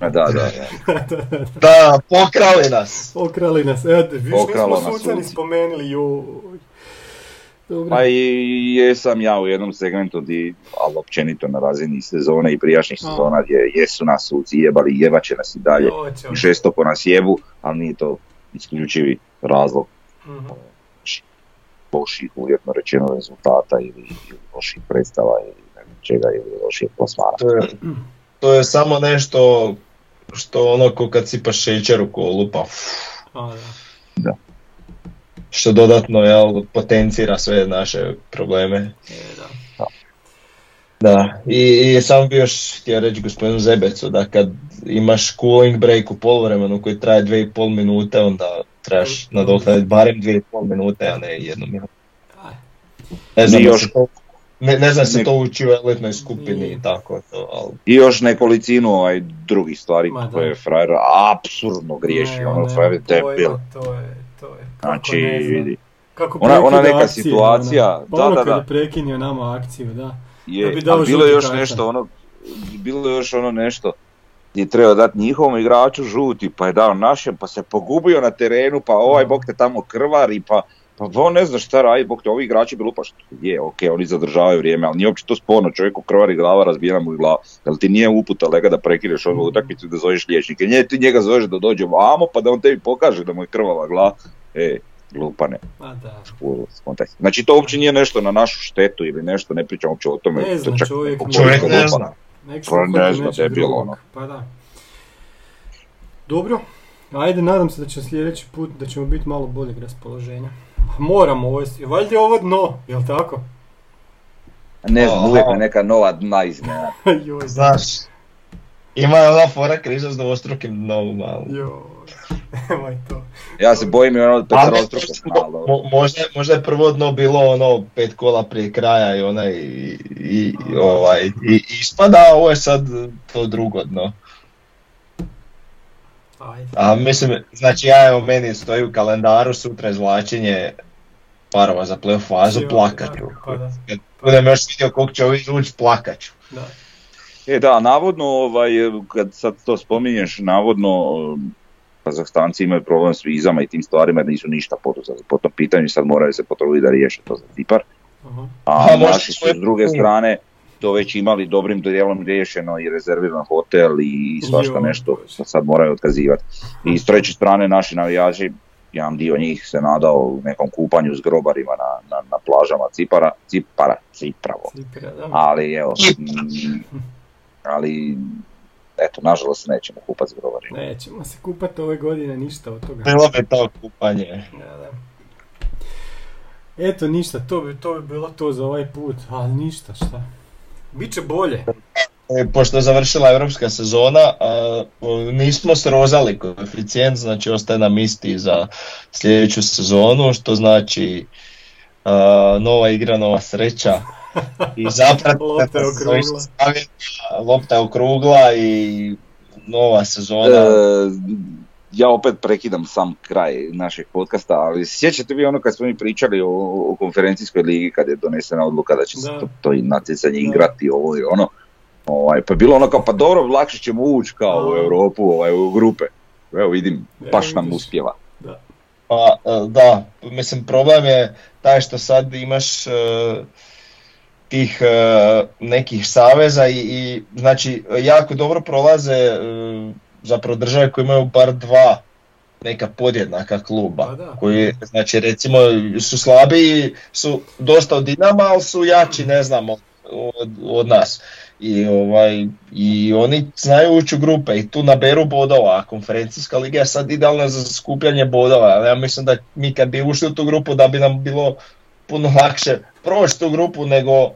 Da, da, da. [laughs] Da, pokrali nas! Okrali nas, evo, te, više Pokralo nismo nas suca ni suci. spomenuli, joj. Dobro. Pa i jesam ja u jednom segmentu, di, ali općenito na razini sezone i prijašnjih A. sezona gdje jesu nas suci jebali i jebat će nas i dalje. Hoće, I hoće. žestoko nas jebu, ali nije to isključivi razlog Mhm. Loših uvjetno rečeno rezultata ili, ili loših predstava ili ne znam čega ili loših plasmana. To je, to je samo nešto što ono ko kad sipaš šećer u kolu, pa A, da. što dodatno jel, potencira sve naše probleme. E, da. Da, i, i samo bi još htio reći gospodinu Zebecu da kad imaš cooling break u poluvremenu koji traje 2,5 minute, onda trebaš nadoknaditi barem 2,5 minute, a ne jednu minutu. Ne znam, I da još- se to, ne, ne znam se Ne- to uči u elitnoj skupini i tako to, ali I još nekolicinu ovaj, drugih stvari Ma da. koje frajer apsurdno griješi, Ne, ono ne, frajer je debil. To je, to je. Kako Znači, ne znam. vidi, Kako Ona- ona neka akcije, situacija, ono. Pa da, ono da, kad da. je prekinio nama akciju, da. Da je, bi dao a bilo je još nešto ono, bilo je još ono nešto gdje treba dati njihovom igraču žuti, pa je dao našem, pa se pogubio na terenu, pa ovaj bog te tamo krvari, pa pa on ne zna šta radi, bog te ovi igrači bi lupa, što je, ok, oni zadržavaju vrijeme, ali nije uopće to sporno, čovjeku krvari glava, razbijena mu je glava, jel ti nije uputa lega da prekineš ovu utakmicu i da zoveš liječnike, nije ti njega zoveš da dođe vamo, pa da on tebi pokaže da mu je krvava glava, e, glupane, A da. Znači to uopće nije nešto na našu štetu ili nešto, ne pričam uopće o tome. Ne to zna čak čovjek, Čovjek čovjeka ne zna. Nek se Pa ne uhvati zna, nečeg debil, drugog. ono. Pa da. Dobro. Ajde, nadam se da će sljedeći put, da ćemo biti malo boljeg raspoloženja. Moramo, ovo je, valjda je ovo dno, jel tako? Ne znam, uvijek me neka nova dna iznenada. [laughs] Joj, znaš, ima je ona fora križa s dvostrukim dnom, ali... joj. To. Ja se bojim i ono od malo. mo- možda, možda je prvo dno bilo ono pet kola prije kraja i onaj i, i, i ovaj i, ispada, a ovo je sad to drugo dno. A mislim, znači ja evo meni stoji u kalendaru sutra izvlačenje parova za playoff fazu, Joj, plakat ću. Pa Kad budem još vidio koliko će ovi ući, plakat ću. da. E da, navodno, ovaj, kad sad to spominješ, navodno um, Kazahstanci imaju problem s vizama i tim stvarima jer nisu ništa poduzeli po tom pitanju i sad moraju se potruditi da riješe to za Cipar. Aha. A naši su s druge strane to već imali dobrim dijelom riješeno i rezerviran hotel i svašta nešto sad moraju otkazivati. I s treće strane naši navijači, jedan dio njih se nadao u nekom kupanju s grobarima na, na, na plažama Cipara, Cipara, Cipravo. Cipra, da. Ali evo, ali eto, nažalost nećemo kupati s grobarima. Nećemo se kupati ove godine, ništa od toga. Bilo bi to kupanje. Da, da. Eto, ništa, to bi, to bi bilo to za ovaj put, ali ništa, šta. Biće bolje. E, Pošto je završila europska sezona, a, o, nismo srozali koeficijent, znači ostaje nam isti za sljedeću sezonu, što znači a, nova igra, nova sreća. I zapravo [laughs] Lopta je okrugla. lopta je okrugla i nova sezona. E, ja opet prekidam sam kraj našeg podcasta, ali sjećate vi ono kad smo mi pričali o, o konferencijskoj ligi kad je donesena odluka da će se Da. to, to i natjecanje Da. igrati ovo i ono. Ovaj, pa je bilo ono kao pa dobro, lakše ćemo ući kao u Da. Europu, ovaj, u grupe. Evo vidim, Evo baš nam uspjeva. Pa e, da, mislim problem je taj što sad imaš e, tih e, nekih saveza i, i znači jako dobro prolaze e, zapravo države koje imaju bar dva neka podjednaka kluba. Pa da. Koji, znači recimo su slabiji, su dosta od Dinama, ali su jači, ne znam, od, od, od nas. I, ovaj, I oni znaju ući u grupe i tu naberu bodova, a konferencijska liga je sad idealna za skupljanje bodova. ali Ja mislim da mi kad bi ušli u tu grupu da bi nam bilo puno lakše proći tu grupu nego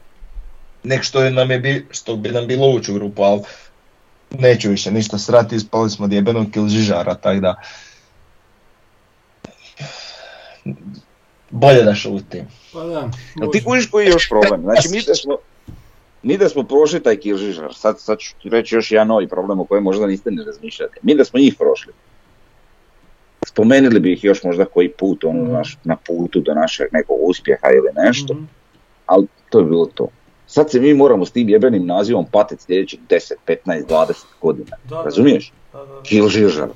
nek što, je nam je bi, što bi nam bilo ući u grupu, ali neću više ništa srati, ispali smo od jebenog kilžižara, tako da bolje da šutim. Pa da, Jel ti kužiš koji je još problem? Znači mi da smo, mi da smo prošli taj Kiržižar, sad, sad ću ti reći još jedan novi problem o kojem možda niste ni razmišljali. Mi da smo njih prošli, spomenuli bi ih još možda koji put ono, Mhm. naš, na putu do našeg nekog uspjeha ili nešto, Mhm. ali to je bilo to. Sad se mi moramo s tim jebenim nazivom patiti sljedećih 10, 15, 20 godina. Da, Razumiješ? da.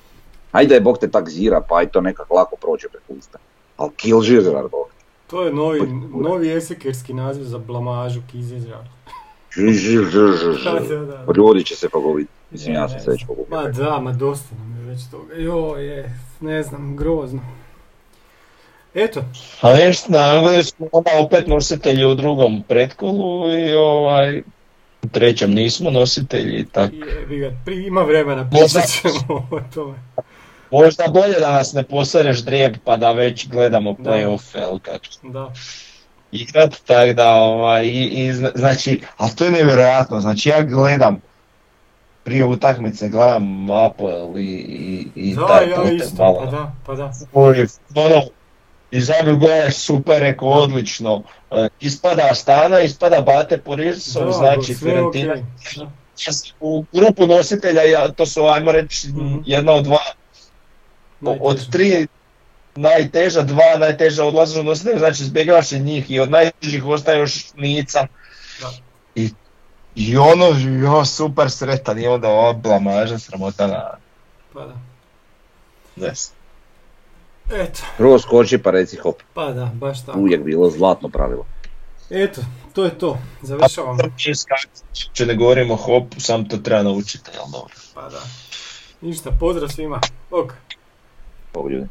Ajde je Bog te tak zira, pa aj to nekak lako prođe preko usta. Ali Kilžižar, Bog. To je novi, novi esekerski naziv za blamažu [laughs] da. Ljudi će se pogubiti. Mislim, ja sam se već Ma pogubio. da, ma dosta nam je već toga. Jo, je, ne znam, grozno. Eto, A nešto, na smo onda opet nositelji u drugom pretkolu i ovaj, u trećem nismo nositelji, tak. pri, ima vremena, pričat ćemo o tome. Možda bolje da nas ne posereš drijeb pa da već gledamo Da. playoff, jel kako? Da. igrat, tako da, ovaj, i, i zna- znači, ali to je nevjerojatno, znači ja gledam, prije utakmice gledam Apple i, i, i Da, taj ja Tottenham isto, malo. pa da, pa da. Ono, i zadnju super, rekao odlično, E, ispada Stana, ispada Bate Porisov, znači Fiorentina okej, da. u grupu nositelja, ja, to su ajmo reći Mhm. jedna od dva, od tri najteža, dva najteža odlaze u nositelja, znači izbjegavaš i njih i od najtežih ostaje još Nica. Da. I, I ono, jo, super sretan i onda ova blamaža sramota na Pa da. des. Eto, Prvo skoči pa reci hop. pa da, baš tako. Uvijek bilo zlatno pravilo. Eto, to je to. Završavamo. Če ne govorimo o hopu, sam to treba naučiti, jel dobro? Pa da. Ništa, pozdrav svima. Bog. Ovo ljudi.